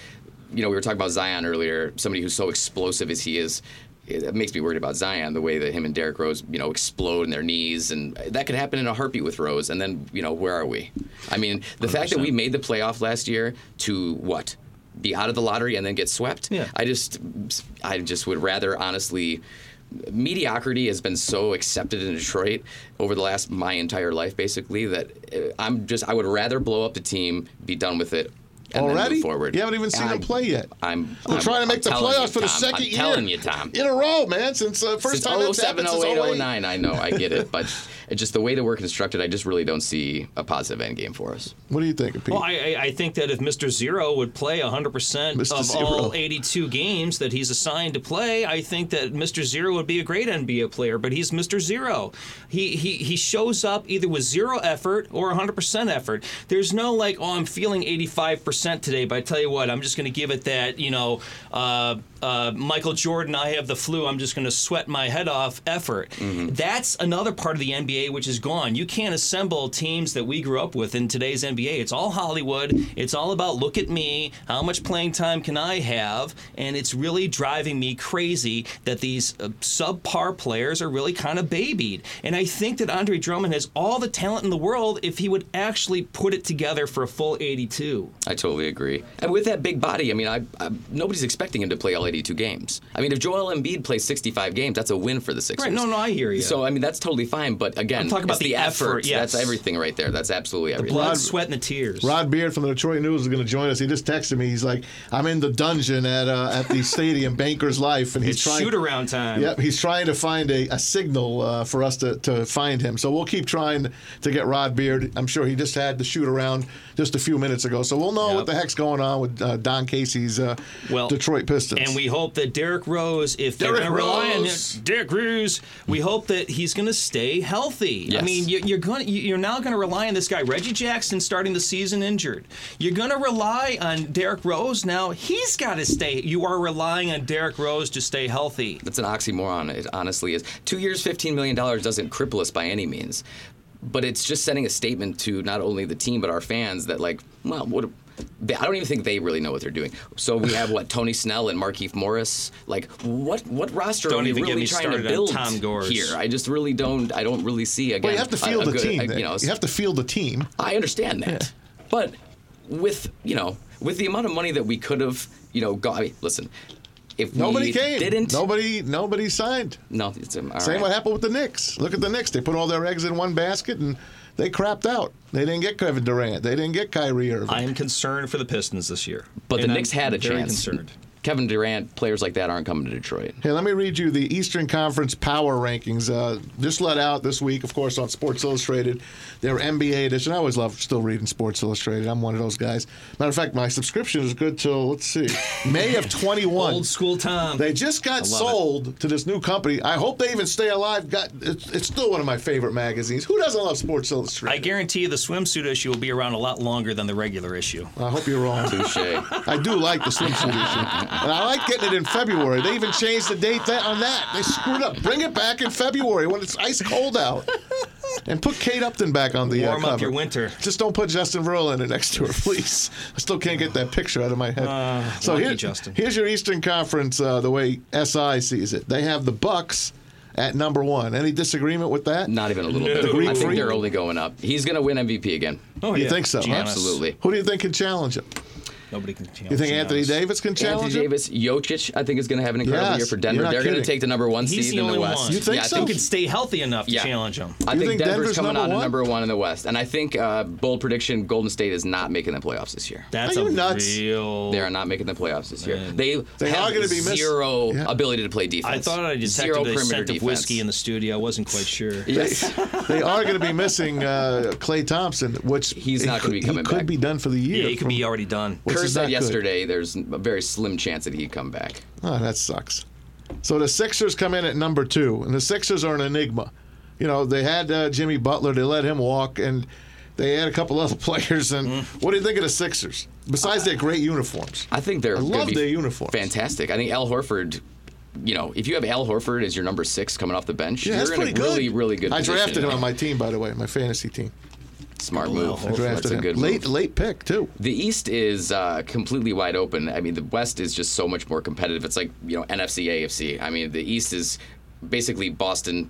you know, we were talking about Zion earlier. Somebody who's so explosive as he is. It makes me worried about Zion, the way that him and Derrick Rose, you know, explode in their knees, and that could happen in a heartbeat with Rose. And then, you know, where are we? I mean, the fact that we made the playoff last year to what? Be out of the lottery and then get swept. Yeah. I just, I just would rather honestly. Mediocrity has been so accepted in Detroit over the last my entire life, basically that uh, I'm just I would rather blow up the team, be done with it, and Already? forward. You haven't even seen I- him play yet. I'm, We're I'm trying to make I'm the playoffs you, for the Tom. 2nd I'm year. telling you, Tom. In a row, man. Since uh, first Since time that's 07, happened since 08, 08. 09, I know, I get it, but it's just the way that we're constructed, I just really don't see a positive end game for us. What do you think, Pete? Well, I, I I think that if Mr. Zero would play 100% Mr. of Zero. all 82 games that he's assigned to play, I think that Mr. Zero would be a great NBA player. But he's Mr. Zero. He he he shows up either with zero effort or 100% effort. There's no like, oh, I'm feeling 85% today, but I tell you what, I'm just going to give it that, you know. Uh, uh, Michael Jordan, I have the flu. I'm just going to sweat my head off. Effort. That's another part of the NBA which is gone. You can't assemble teams that we grew up with in today's NBA. It's all Hollywood. It's all about look at me. How much playing time can I have? And it's really driving me crazy that these uh, subpar players are really kind of babied. And I think that Andre Drummond has all the talent in the world if he would actually put it together for a full 82. I totally agree. And with that big body, I mean, I, I nobody's expecting him to play all 82 games. I mean, if Joel Embiid plays 65 games, that's a win for the Sixers. Right, no, no, I hear you. So I mean, that's totally fine. But again, I'm about the, the effort, yes. That's everything right there. That's absolutely everything. The Blood, Rod- sweat, and the tears. Rod Beard from the Detroit News is going to join us. He just texted me. He's like, "I'm in the dungeon at uh, at the stadium, Banker's Life, and he's it's trying." shoot around time. Yep, he's trying to find a, a signal uh, for us to, to find him. So we'll keep trying to get Rod Beard. I'm sure he just had the shoot around just a few minutes ago. So we'll know Yep. what the heck's going on with uh, Dwane Casey's uh, Well, Detroit Pistons. And we hope that Derrick Rose, if they're Derrick going to rely on him, Rose. Derrick Rose, we hope that he's going to stay healthy. I Yes. mean, you, you're going, you're now going to rely on this guy Reggie Jackson starting the season injured. You're going to rely on Derrick Rose now. He's got to stay. You are relying on Derrick Rose to stay healthy. That's an oxymoron. It honestly is. Two years, $15 million doesn't cripple us by any means. But it's just sending a statement to not only the team, but our fans that, like, well, what. They, I don't even think they really know what they're doing. So we have what Tony Snell and Markieff Morris. Like what what roster Don't are we even get really me trying to build Tom Gores. here? I just really don't. I don't really see again. well, you have to a- field a the good- team. a- you know, you have to field the team. I understand that, but with you know with the amount of money that we could have you know got. I mean, listen, if Nobody we came. didn't, Nobody. Nobody signed. no, it's um, all Same right. what happened with the Knicks. Look at the Knicks. They put all their eggs in one basket and they crapped out. They didn't get Kevin Durant. They didn't get Kyrie Irving. I am concerned for the Pistons this year. But the And I'm Knicks had a very chance. concerned. Kevin Durant, players like that aren't coming to Detroit. Hey, let me read you the Eastern Conference Power Rankings. Uh, just let out this week, of course, on Sports Illustrated. Their NBA edition. I always love still reading Sports Illustrated. I'm one of those guys. Matter of fact, my subscription is good till let's see, May of 21. Old school time. They just got love sold to this new company. I hope they even stay alive. Got it's, it's still one of my favorite magazines. Who doesn't love Sports Illustrated? I guarantee you the swimsuit issue will be around a lot longer than the regular issue. I hope you're wrong. Touche. I do like the swimsuit issue, and I like getting it in February. They even changed the date that, on that. They screwed up. Bring it back in February when it's ice cold out, and put Kate Upton back on the uh, Warm up cover. your winter. Just don't put Justin Verlander next to her, please. I still can't get that picture out of my head. so lucky here- Justin. here's your Eastern Conference uh, the way SI sees it. They have the Bucks at number one. Any disagreement with that? Not even a little No. bit. Greek I think freak? they're only going up. He's going to win MVP again. Oh, You yeah. think so? Giannis. Absolutely. Who do you think can challenge him? Nobody can challenge You think Anthony Giannis. Davis can Anthony challenge him? Davis, Jokic, I think is going to have an incredible Yes, year for Denver. They're going to take the number one He's seed the in the West. one. You think yeah, I so? Who think can stay healthy enough to challenge him? I think, think Denver's, Denver's coming out to one? number one in the West, and I think uh, bold prediction: Golden State is not making the playoffs this year. That's Are a nuts? real. They are not making the playoffs this year. Man. They, They have are gonna be miss- zero Yeah. ability to play defense. I thought I detected zero a perimeter scent of whiskey in the studio. I wasn't quite sure. Yes. They are going to be missing uh, Klay Thompson, which He's not gonna be coming He could be done for the year. Yeah, he could be already done. which Kerr is not said good. yesterday there's a very slim chance that he'd come back. Oh, that sucks. So the Sixers come in at number two, and the Sixers are an enigma. You know, they had uh, Jimmy Butler, they let him walk, and they had a couple other players. And Mm. what do you think of the Sixers? Besides their great uniforms, I think they're I gonna love be their uniforms. Fantastic. I think Al Horford. You know, if you have Al Horford as your number six coming off the bench, yeah, you're that's in a pretty good. really, really good. I position. drafted him on my team, by the way, my fantasy team. Smart move. That's a good late, move. late pick too. The East is uh, completely wide open. I mean, the West is just so much more competitive. It's like you know NFC, AFC. I mean, the East is basically Boston,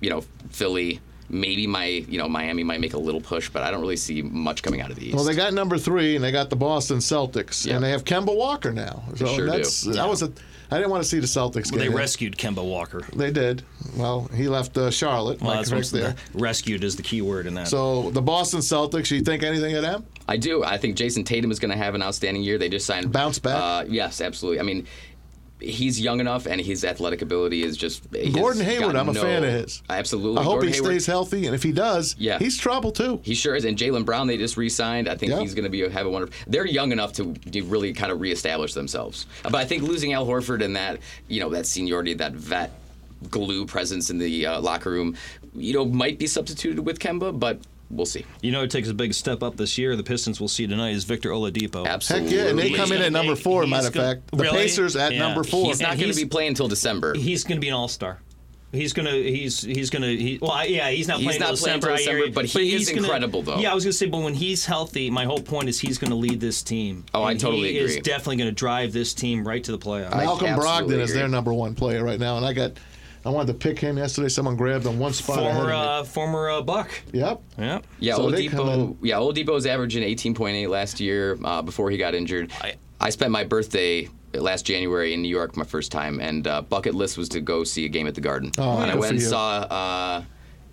you know, Philly. Maybe my you know Miami might make a little push, but I don't really see much coming out of the East. Well, they got number three, and they got the Boston Celtics, Yeah. and they have Kemba Walker now. So sure do. that's that was a. I didn't want to see the Celtics get They in. rescued Kemba Walker. They did. Well, he left uh, Charlotte. Well, that's correct what's there. the, rescued is the key word in that. So the Boston Celtics. You think anything of them? I do. I think Jayson Tatum is going to have an outstanding year. They just signed Bounce back? Uh, yes, absolutely. I mean, he's young enough, and his athletic ability is just. Gordon Hayward, I'm a no- fan of his. Absolutely. I hope Gordon he Hayward, stays healthy, and if he does, Yeah. he's trouble too. He sure is. And Jaylen Brown, they just re-signed. I think Yeah. he's going to be have a wonderful. They're young enough to to really kind of reestablish themselves. But I think losing Al Horford and that you know that seniority, that vet glue presence in the uh, locker room, you know, might be substituted with Kemba, but we'll see. you know, it takes a big step up this year. The Pistons will see tonight is Victor Oladipo. Heck Absolutely. yeah, and they come in at number four. he's Matter of fact, the Really? Pacers at Yeah. number four. He's not going to be playing until December. He's going to be an all star. He's gonna. He's he's gonna. He, well, I- yeah, he's not He's playing not until playing December, till I hear December, but he is he's gonna- incredible, though. Yeah, I was gonna say, but when he's healthy, my whole point is he's gonna lead this team. Oh, I And totally he is definitely gonna drive this team right to the playoffs. Malcolm absolutely Brogdon is their number one player right now, and I got. I wanted to pick him yesterday. Someone grabbed him one spot ahead former of me. uh, former uh, Buck. Yep. Yeah. Yeah, So they come Oladipo. in- Yeah, Oladipo was averaging 18.8 last year uh, before he got injured. I- I, spent my birthday last January in New York, my first time, and uh, bucket list was to go see a game at the Garden. Oh, and I went and saw uh,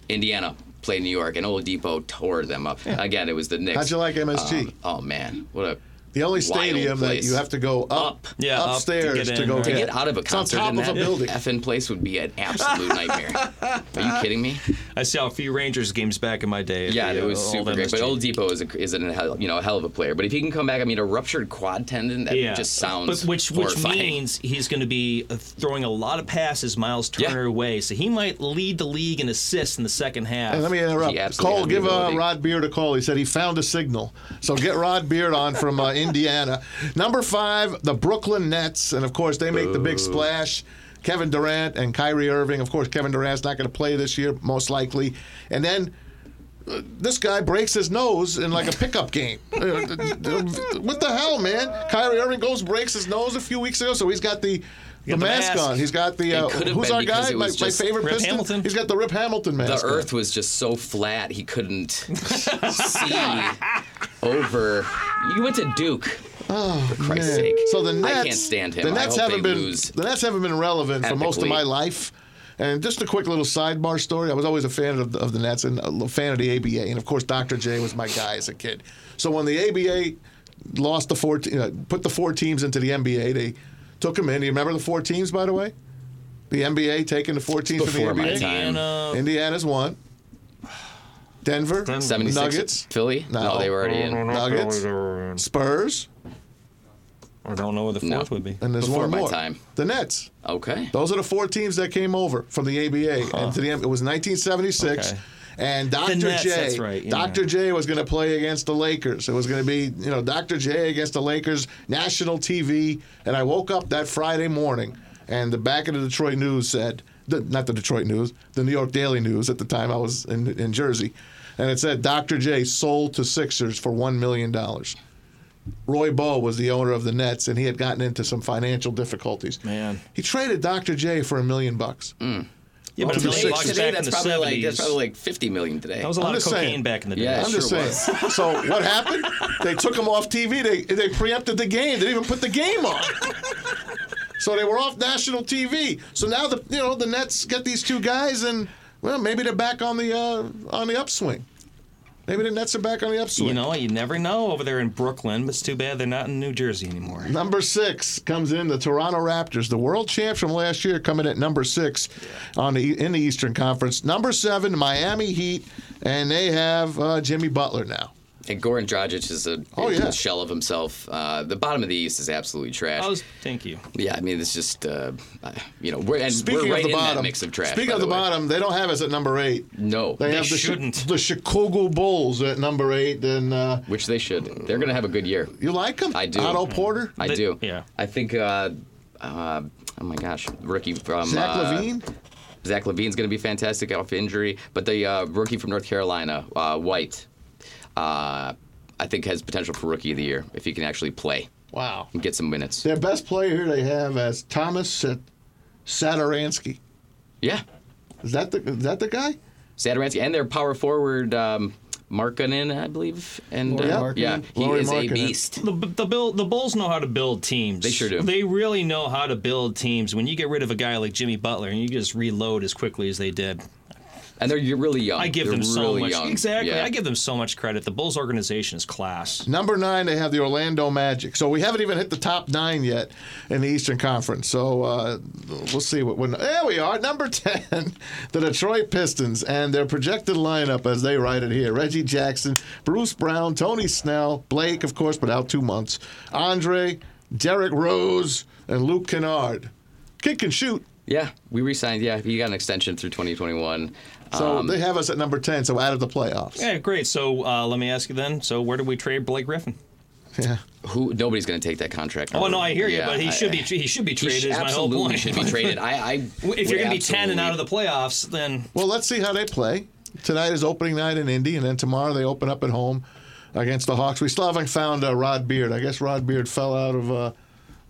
Indiana play New York, and Oladipo tore them up. Again, it was the Knicks. How'd you like MSG? Um, oh man, what a The only stadium that you have to go up, Up. Yeah, up to upstairs get to, go right. to get. get out of a It's on concert top in of that a building. effing place would be an absolute nightmare. Are you kidding me? I saw a few Rangers games back in my day. Yeah, the, it was uh, super great. But MSG. Oladipo is a, is a hell, you know a hell of a player. But if he can come back, I mean, a ruptured quad tendon that yeah. just sounds but which which means he's going to be uh, throwing a lot of passes Miles Yeah. Turner way, so he might lead the league in assists in the second half. And let me interrupt. He Cole, give uh. Rod Beard a call. He said he found a signal. So get Rod Beard on from uh, Indiana. Number five, the Brooklyn Nets, and of course they make the big splash. Kevin Durant and Kyrie Irving. Of course, Kevin Durant's not going to play this year, most likely. And then uh, this guy breaks his nose in like a pickup game. Uh, what the hell, man? Kyrie Irving goes breaks his nose a few weeks ago, so he's got the. The, the mask, mask. on. He's got the. Uh, have our guy? My, my favorite Rip Piston. Hamilton. He's got the Rip Hamilton mask. The on. Earth was just so flat he couldn't see over. You went to Duke. for Christ's Man. sake. So the Nets, I can't stand him. The I Nets hope haven't they been lose. the Nets haven't been relevant for most of my life. And just a quick little sidebar story. I was always a fan of the, of the Nets and a fan of the ABA, and of course Dr. J was my guy as a kid. So when the ABA lost the four, te- uh, put the four teams into the NBA, they took them in. Do you remember the four teams, by the way? The NBA taking the four teams Before from the my NBA. time. Indiana, Indiana's one. Denver, 76 Nuggets, Philly? No. they were already in. Nuggets, Spurs, I don't know what the No. fourth would be. and there's Before one my more. time. The Nets. Okay. Those are the four teams that came over from the ABA. And to the, it was 1976. Okay. And Dr. Nets, J, that's right, yeah. Dr. J was going to play against the Lakers. It was going to be, you know, Dr. J against the Lakers, national TV. And I woke up that Friday morning, and the back of the Detroit News said, the, not the Detroit News, the New York Daily News. At the time, I was in, in Jersey, and it said Dr. J sold to Sixers for one million dollars. Roy Boe was the owner of the Nets, and he had gotten into some financial difficulties. Man. He traded Dr. J for a million bucks. Mm. Yeah, but to a the million six. bucks today back in that's the probably like that's probably like 50 million today. That was a I'm lot of cocaine saying. back in the day. Yeah, I'm sure just saying. So what happened? They took them off TV. They they preempted the game. They didn't even put the game on. So they were off national TV. So now the you know the Nets get these two guys and well maybe they're back on the uh, on the upswing. Maybe the Nets are back on the upswing. You know, you never know over there in Brooklyn, but it's too bad they're not in New Jersey anymore. Number six comes in the Toronto Raptors, the world champs from last year, coming at number six on the in the Eastern Conference. Number seven, Miami Heat, and they have uh, Jimmy Butler now. And Goran Dragic is a, Oh, is yeah. a shell of himself. Uh, the bottom of the East is absolutely trash. I was, thank you. yeah, I mean it's just uh, you know we're and Speaking we're right of the bottom, mix of trash. speaking of the, way. bottom, they don't have us at number eight. no, They, have the, shouldn't. the Chicago Bulls at number eight. And uh, which they should. They're going to have a good year. you like them? I do. Otto Porter, I They- do. yeah. I think. Uh, uh, oh my gosh, rookie from Zach uh, Levine. Zach LaVine's going to be fantastic off injury, but the uh, rookie from North Carolina, uh, White, uh, I think has potential for rookie of the year if he can actually play Wow. and get some minutes. Their best player here they have as Thomas Sat- Satoransky. Yeah, Is that the is that the guy? Satoransky and their power forward um, Markkanen, I believe, and uh, Markkanen? yeah, he Lauri is a beast. The, the, Bill, the Bulls know how to build teams. They sure do. They really know how to build teams. When you get rid of a guy like Jimmy Butler and you just reload as quickly as they did, And they're really young. I give They're them so really much. young. Exactly. Yeah. I give them so much credit. The Bulls organization is class. Number nine, they have the Orlando Magic. So we haven't even hit the top nine yet in the Eastern Conference. So uh, we'll see what. When, there we are, number ten, the Detroit Pistons, and their projected lineup as they write it here: Reggie Jackson, Bruce Brown, Tony Snell, Blake, of course, but out two months, Andre, Derrick Rose, and Luke Kennard. Kid can shoot. Yeah, we re-signed. Yeah, he got an extension through 2021. So Um, they have us at number ten. So out of the playoffs. Yeah, great. So uh, let me ask you then. So where do we trade Blake Griffin? Yeah. who nobody's going to take that contract? Oh no, I hear you, Yeah, but he I- should be he should be He traded. sh- is my whole absolutely point. should be traded. I, I if you're going to be ten and out of the playoffs, then Well, let's see how they play. Tonight is opening night in Indy, and then tomorrow they open up at home against the Hawks. We still haven't found uh, Rod Beard. I guess Rod Beard fell out of uh,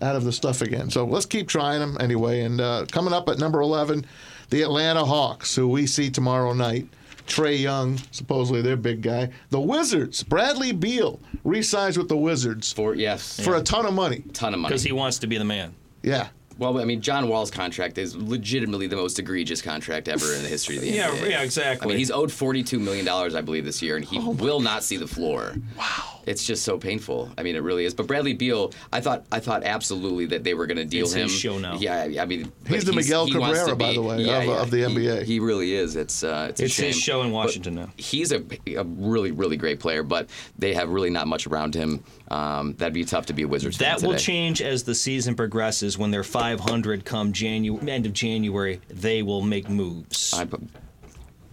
out of the stuff again. So let's keep trying him anyway. And uh, coming up at number 11, the Atlanta Hawks, who we see tomorrow night. Trae Young, supposedly their big guy. The Wizards, Bradley Beal, re-signs with the Wizards for yes, for a ton of money. ton of money. because he wants to be the man. Yeah. Well, I mean, John Wall's contract is legitimately the most egregious contract ever in the history of the Yeah, NBA. yeah, I exactly. I mean, he's owed forty-two million dollars, I believe, this year, and he oh will not see the floor. Wow, it's just so painful. I mean, it really is. But Bradley Beal, I thought, I thought absolutely that they were going to deal It's him. his show now. Yeah, I mean, He's the Miguel he wants to Cabrera, by the way, yeah, of- yeah, of the he- NBA. He really is. It's uh, it's, a It's his show in But Washington now. He's a, a really, really great player, but they have really not much around him. Um, that'd be tough to be a Wizards fan That will change as the season progresses. When they're 500 come Janu- end of January, they will make moves. I,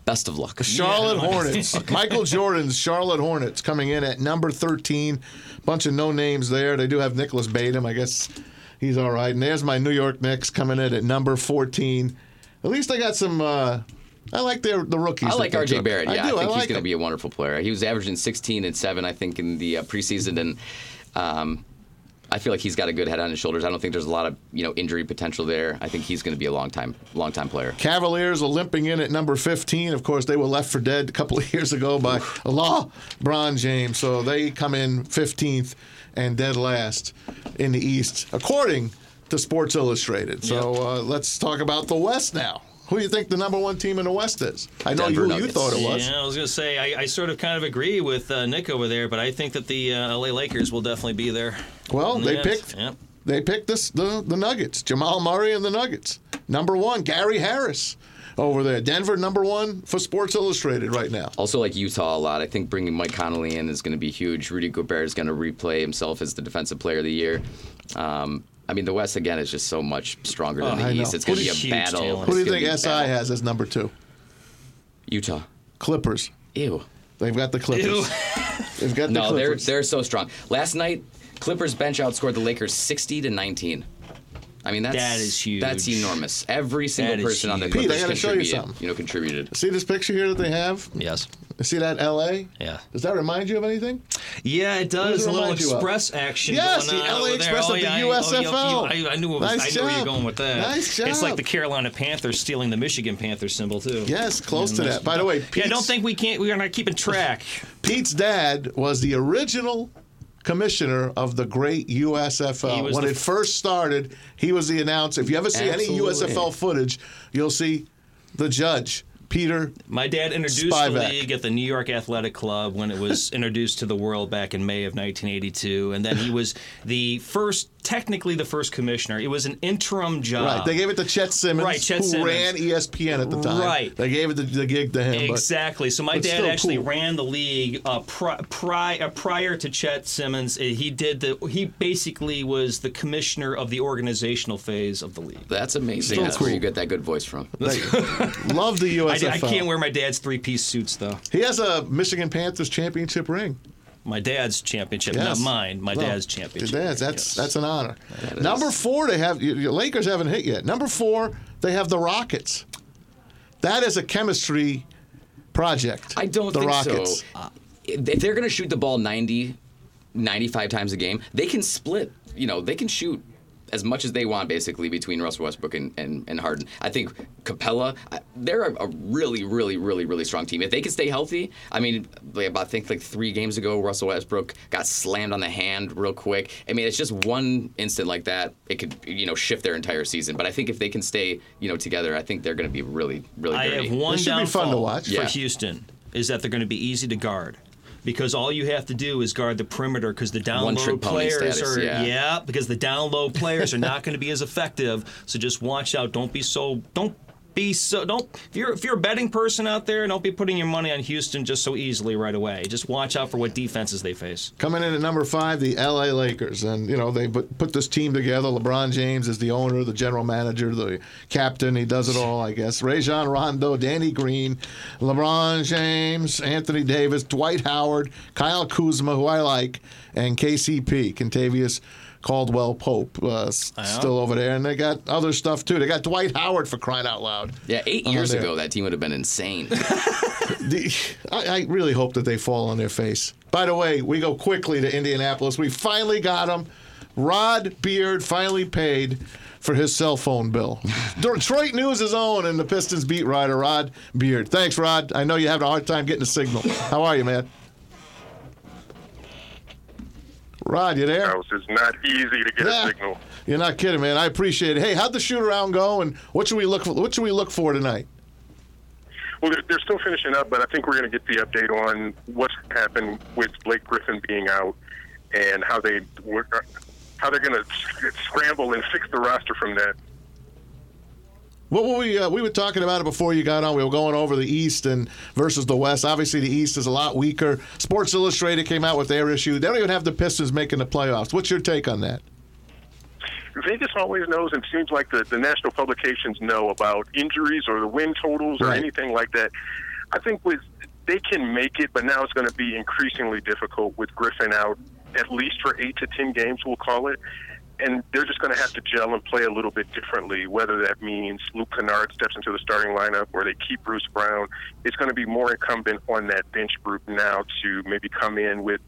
best of luck. Charlotte Yeah. Hornets. Michael Jordan's Charlotte Hornets coming in at number 13. Bunch of no names there. They do have Nicolas Batum. I guess he's all right. And there's my New York Knicks coming in at number 14. At least I got some. Uh, I like their the rookies. I like RJ. Barrett. Yeah, I, do. think like he's going to be a wonderful player. He was averaging 16 and 7, I think, in the uh, preseason, and um, I feel like he's got a good head on his shoulders. I don't think there's a lot of you know injury potential there. I think he's going to be a long time, long time player. Cavaliers are limping in at number 15. Of course, they were left for dead a couple of years ago by Allah Bron James. So they come in 15th and dead last in the East, according to Sports Illustrated. So uh, let's talk about the West now. Who do you think the number one team in the West is? I know Denver who you thought it was. Yeah, I was going to say, I, I sort of kind of agree with uh, Nick over there, but I think that the uh, LA Lakers will definitely be there. Well, the they end. picked Yep. they picked this the the Nuggets. Jamal Murray and the Nuggets. Number one, Gary Harris over there. Denver number one for Sports Illustrated right now. Also, like Utah a lot. I think bringing Mike Conley in is going to be huge. Rudy Gobert is going to replay himself as the defensive player of the year. Um, I mean, the West again is just so much stronger than Oh, the I know. East. It's going to be a battle. Talent. Who do you think SI battle. has as number two? Utah. Clippers. Ew. They've got the Clippers. Ew. They've got the No, they're Clippers. they're so strong. Last night, Clippers bench outscored the Lakers 60 to 19. I mean that's That is huge. That's enormous. Every single That is person on the huge. Clippers Pete, I gotta show you contributed. something. You know, contributed. See this picture here that they have? Yes. See that L.A. Yeah. Does that remind you of anything? Yeah, it does does. it A little remind you of? express action Yes, going the on LA over Express there. of the oh, yeah, USFL. Oh, yeah, I, I knew it was, Nice I knew where job. you're going with that. Nice It's job. like the Carolina Panthers stealing the Michigan Panthers symbol too. Yes, close to that. By the way, yeah, Pete's, don't think we can't. We are not keeping track. Pete's dad was the original commissioner of the great USFL. When it first started, he was the announcer. If you ever see any USFL footage, you'll see the judge, Peter. My dad introduced Spivak. the league at the New York Athletic Club when it was introduced to the world back in May of 1982, and then he was the first, technically the first commissioner. It was an interim job. Right. They gave it to Chet Simmons, Right, Chet who Simmons. ran ESPN at the time. Right. They gave it the, the gig to him. but- Exactly. So my dad actually cool. ran the league uh, pri- pri- uh, prior to Chet Simmons. Uh, He did the. He basically was the commissioner of the organizational phase of the league. That's amazing. Still That's cool. where you get that good voice from. Love the I, USFL. I can't wear my dad's three-piece suits though. He has a Michigan Panthers championship ring. My dad's championship, Yes. not mine. My No, dad's championship. Your dad's. That's Yes. that's an honor. That Number is. four, they have your Lakers haven't hit yet. Number four, they have the Rockets. That is a chemistry project. I don't the think Rockets. so. Uh, if they're going to shoot the ball 90, 95 times a game, they can split. You know, they can shoot as much as they want, basically, between Russell Westbrook and, and, and Harden. I think Capela, they're a, a really, really, really, really strong team. If they can stay healthy, I mean, like, about, I think like three games ago, Russell Westbrook got slammed on the hand real quick. I mean, it's just one instant like that, it could, you know, shift their entire season. But I think if they can stay, you know, together, I think they're going to be really, really I dirty. have one This should be downfall fun to watch. for Yeah. Houston is that they're going to be easy to guard. Because all you have to do is guard the perimeter because the down low players status, are yeah. because the down low players are not going to be as effective. So just watch out. Don't be so don't be so don't if you're if you're a betting person out there, don't be putting your money on Houston just so easily right away. Just watch out for what defenses they face. Coming in at number five, the LA Lakers. And, you know, they put, put this team together. LeBron James is the owner, the general manager, the captain. He does it all, I guess. Rajon Rondo, Danny Green, LeBron James, Anthony Davis, Dwight Howard, Kyle Kuzma, who I like, and KCP, Kentavious Caldwell Pope, uh, still over there. And they got other stuff, too. They got Dwight Howard for crying out loud. Yeah, eight years there. ago, that team would have been insane. The, I, I really hope that they fall on their face. By the way, we go quickly to Indianapolis. We finally got him. Rod Beard finally paid for his cell phone bill. Detroit News' is on, and the Pistons beat writer Rod Beard. Thanks, Rod. I know you have a hard time getting a signal. How are you, man? Rod, you there? house. It's not easy to get Yeah. a signal. You're not kidding, man. I appreciate it. Hey, how'd the shoot around go, and what should we look for? What should we look for tonight? Well, they're, they're still finishing up, but I think we're going to get the update on what's happened with Blake Griffin being out and how they how they're going to scramble and fix the roster from that. What were we? Uh, we were talking about it before you got on. We were going over the East and versus the West. Obviously, the East is a lot weaker. Sports Illustrated came out with their issue. They don't even have the Pistons making the playoffs. What's your take on that? Vegas always knows, and seems like the, the national publications know about injuries or the win totals or anything like that. I think with they can make it, but now it's going to be increasingly difficult with Griffin out, at least for eight to ten games, we'll call it. And they're just going to have to gel and play a little bit differently. Whether that means Luke Kennard steps into the starting lineup or they keep Bruce Brown, it's going to be more incumbent on that bench group now to maybe come in with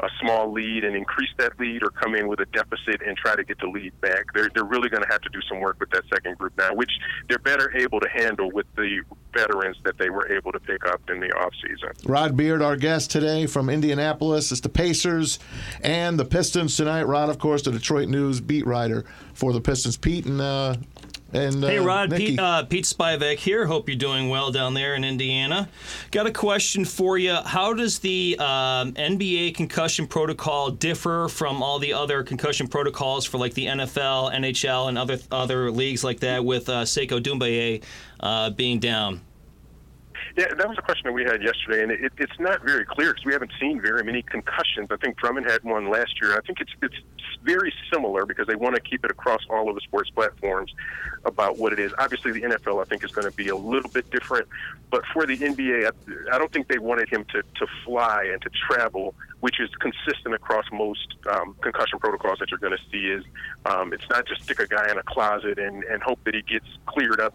a small lead and increase that lead or come in with a deficit and try to get the lead back. They're, they're really going to have to do some work with that second group now, which they're better able to handle with the veterans that they were able to pick up in the offseason. Rod Beard, our guest today from Indianapolis. It's the Pacers and the Pistons tonight. Rod, of course, the Detroit News beat writer for the Pistons. Pete and uh, and uh, Hey Rod, Pete, uh, Pete Spivak here. Hope you're doing well down there in Indiana. Got a question for you. How does the um, NBA concussion protocol differ from all the other concussion protocols for like the NFL, NHL, and other other leagues like that? With uh, Sekou Doumbouya uh, being down. Yeah, that was a question that we had yesterday, and it, it's not very clear because we haven't seen very many concussions. I think Drummond had one last year. I think it's it's very similar because they want to keep it across all of the sports platforms about what it is. Obviously, the NFL I think is going to be a little bit different, but for the NBA, I, I don't think they wanted him to to fly and to travel, which is consistent across most um, concussion protocols that you're going to see. Is um, it's not just stick a guy in a closet and and hope that he gets cleared up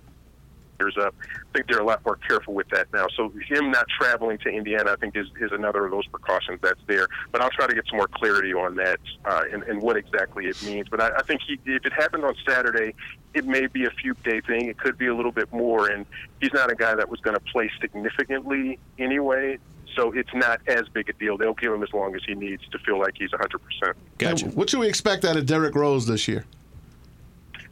players up. I think they're a lot more careful with that now. So him not traveling to Indiana, I think, is, is another of those precautions that's there. But I'll try to get some more clarity on that uh, and, and what exactly it means. But I, I think he, if it happened on Saturday, it may be a few day thing. It could be a little bit more. And he's not a guy that was going to play significantly anyway. So it's not as big a deal. They'll give him as long as he needs to feel like he's 100%. Gotcha. Hey, what should we expect out of Derrick Rose this year?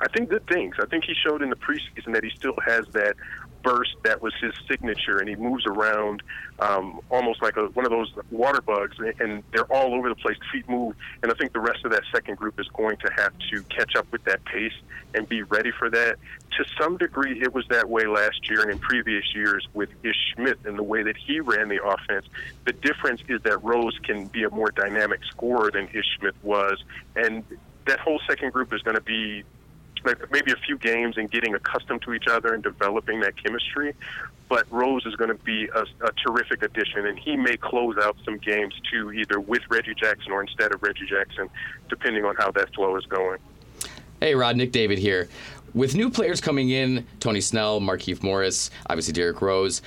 I think good things. I think he showed in the preseason that he still has that burst that was his signature, and he moves around um, almost like a, one of those water bugs, and they're all over the place. Feet move, and I think the rest of that second group is going to have to catch up with that pace and be ready for that. To some degree, it was that way last year and in previous years with Ish Smith and the way that he ran the offense. The difference is that Rose can be a more dynamic scorer than Ish Smith was, and that whole second group is going to be maybe a few games and getting accustomed to each other and developing that chemistry. But Rose is going to be a, a terrific addition, and he may close out some games too, either with Reggie Jackson or instead of Reggie Jackson, depending on how that flow is going. Hey, Rod, Nick David here. With new players coming in, Tony Snell, Markieff Morris, obviously Derrick Rose,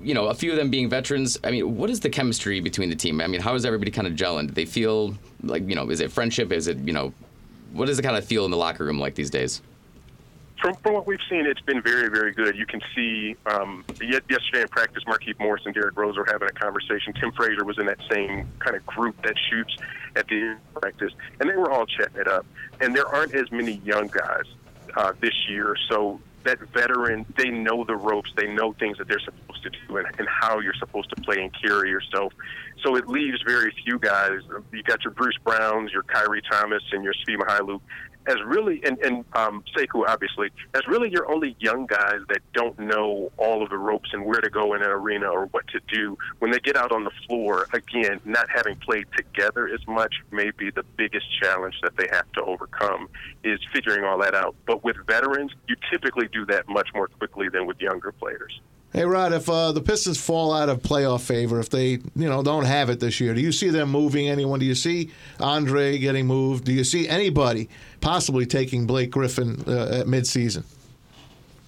you know, a few of them being veterans. I mean, what is the chemistry between the team? I mean, how is everybody kind of gelling? Do they feel like, you know, is it friendship? Is it, you know, what does it kind of feel in the locker room like these days? From, from what we've seen, it's been very, very good. You can see um, yesterday in practice, Markieff Morris and Derrick Rose were having a conversation. Tim Frazier was in that same kind of group that shoots at the end of practice, and they were all chatting it up. And there aren't as many young guys uh, this year, so that veteran, they know the ropes, they know things that they're supposed to do and, and how you're supposed to play and carry yourself. So it leaves very few guys. You got your Bruce Browns, your Khyri Thomas, and your Svi Mykhailiuk as really, and, and um, obviously, as really your only young guys that don't know all of the ropes and where to go in an arena or what to do. When they get out on the floor, again, not having played together as much may be the biggest challenge that they have to overcome is figuring all that out. But with veterans, you typically do that much more quickly than with younger players. Hey Rod, if uh, the Pistons fall out of playoff favor, if they you know don't have it this year, do you see them moving anyone? Do you see Andre getting moved? Do you see anybody possibly taking Blake Griffin uh, at midseason?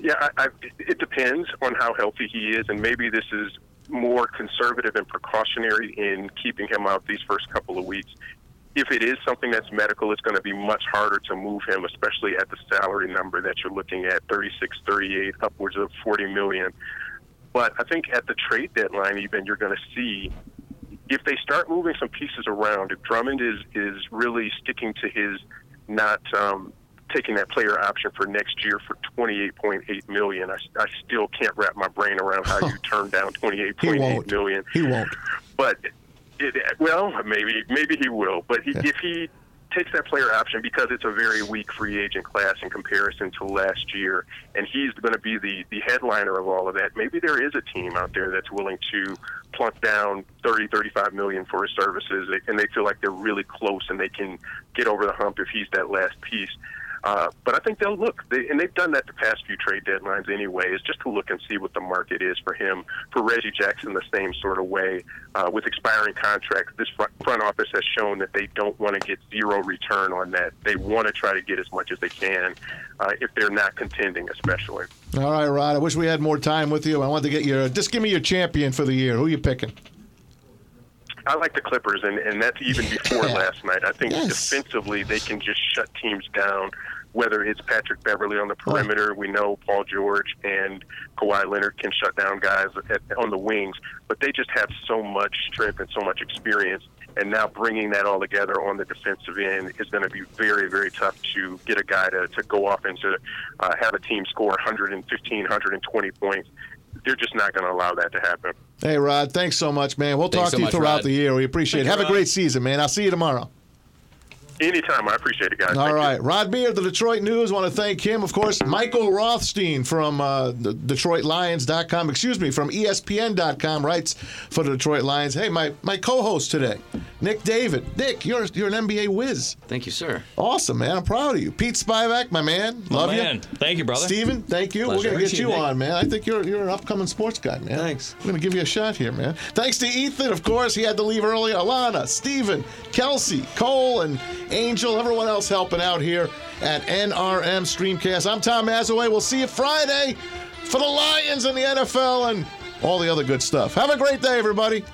Yeah, I, I, it depends on how healthy he is, and maybe this is more conservative and precautionary in keeping him out these first couple of weeks. If it is something that's medical, it's going to be much harder to move him, especially at the salary number that you're looking at 36, 38, upwards of 40 million. But I think at the trade deadline, even you're going to see if they start moving some pieces around. If Drummond is is really sticking to his not um, taking that player option for next year for 28.8 million, I, I still can't wrap my brain around how you turn down 28.8 million. He won't. But it, well, maybe maybe he will. But he, Yeah. if he takes that player option because it's a very weak free agent class in comparison to last year, and he's going to be the the headliner of all of that. Maybe there is a team out there that's willing to plunk down 30, 35 million for his services, and they feel like they're really close and they can get over the hump if he's that last piece. Uh, but I think they'll look, they, and they've done that the past few trade deadlines anyway, is just to look and see what the market is for him. For Reggie Jackson, the same sort of way. Uh, with expiring contracts, this front, front office has shown that they don't want to get zero return on that. They want to try to get as much as they can, uh, if they're not contending, especially. All right, Rod. I wish we had more time with you. I want to get your just give me your champion for the year. Who are you picking? I like the Clippers, and, and that's even before Yeah. last night. I think Yes. defensively they can just shut teams down. Whether it's Patrick Beverley on the perimeter, we know Paul George and Kawhi Leonard can shut down guys at, on the wings, but they just have so much strength and so much experience. And now bringing that all together on the defensive end is going to be very, very tough to get a guy to, to go off and to uh, have a team score 115, 120 points. They're just not going to allow that to happen. Hey, Rod. Thanks so much, man. We'll Thanks talk so to you much, throughout Rod. the year. We appreciate it. Thank Have you, a great season, man. I'll see you tomorrow. Anytime. I appreciate it, guys. All Thank you. right, Rod Beard, the Detroit News. Want to thank him, of course. Michael Rothstein from uh, the DetroitLions.com, excuse me, from ESPN.com, writes for the Detroit Lions. Hey, my, my co-host today, Nick David. Nick, you're you're an NBA whiz. Thank you, sir. Awesome, man. I'm proud of you. Pete Spivak, my man, love Oh, you. Thank you, brother. Steven, thank you. We're gonna get Appreciate you on, man. I think you're you're an upcoming sports guy, man. Thanks. I'm gonna give you a shot here, man. Thanks to Ethan, of course. He had to leave early. Alana, Steven, Kelsey, Cole, and Angel, everyone else helping out here at NRM Streamcast. I'm Tom Mazawey. We'll see you Friday. for the Lions and the NFL and all the other good stuff. Have a great day, everybody.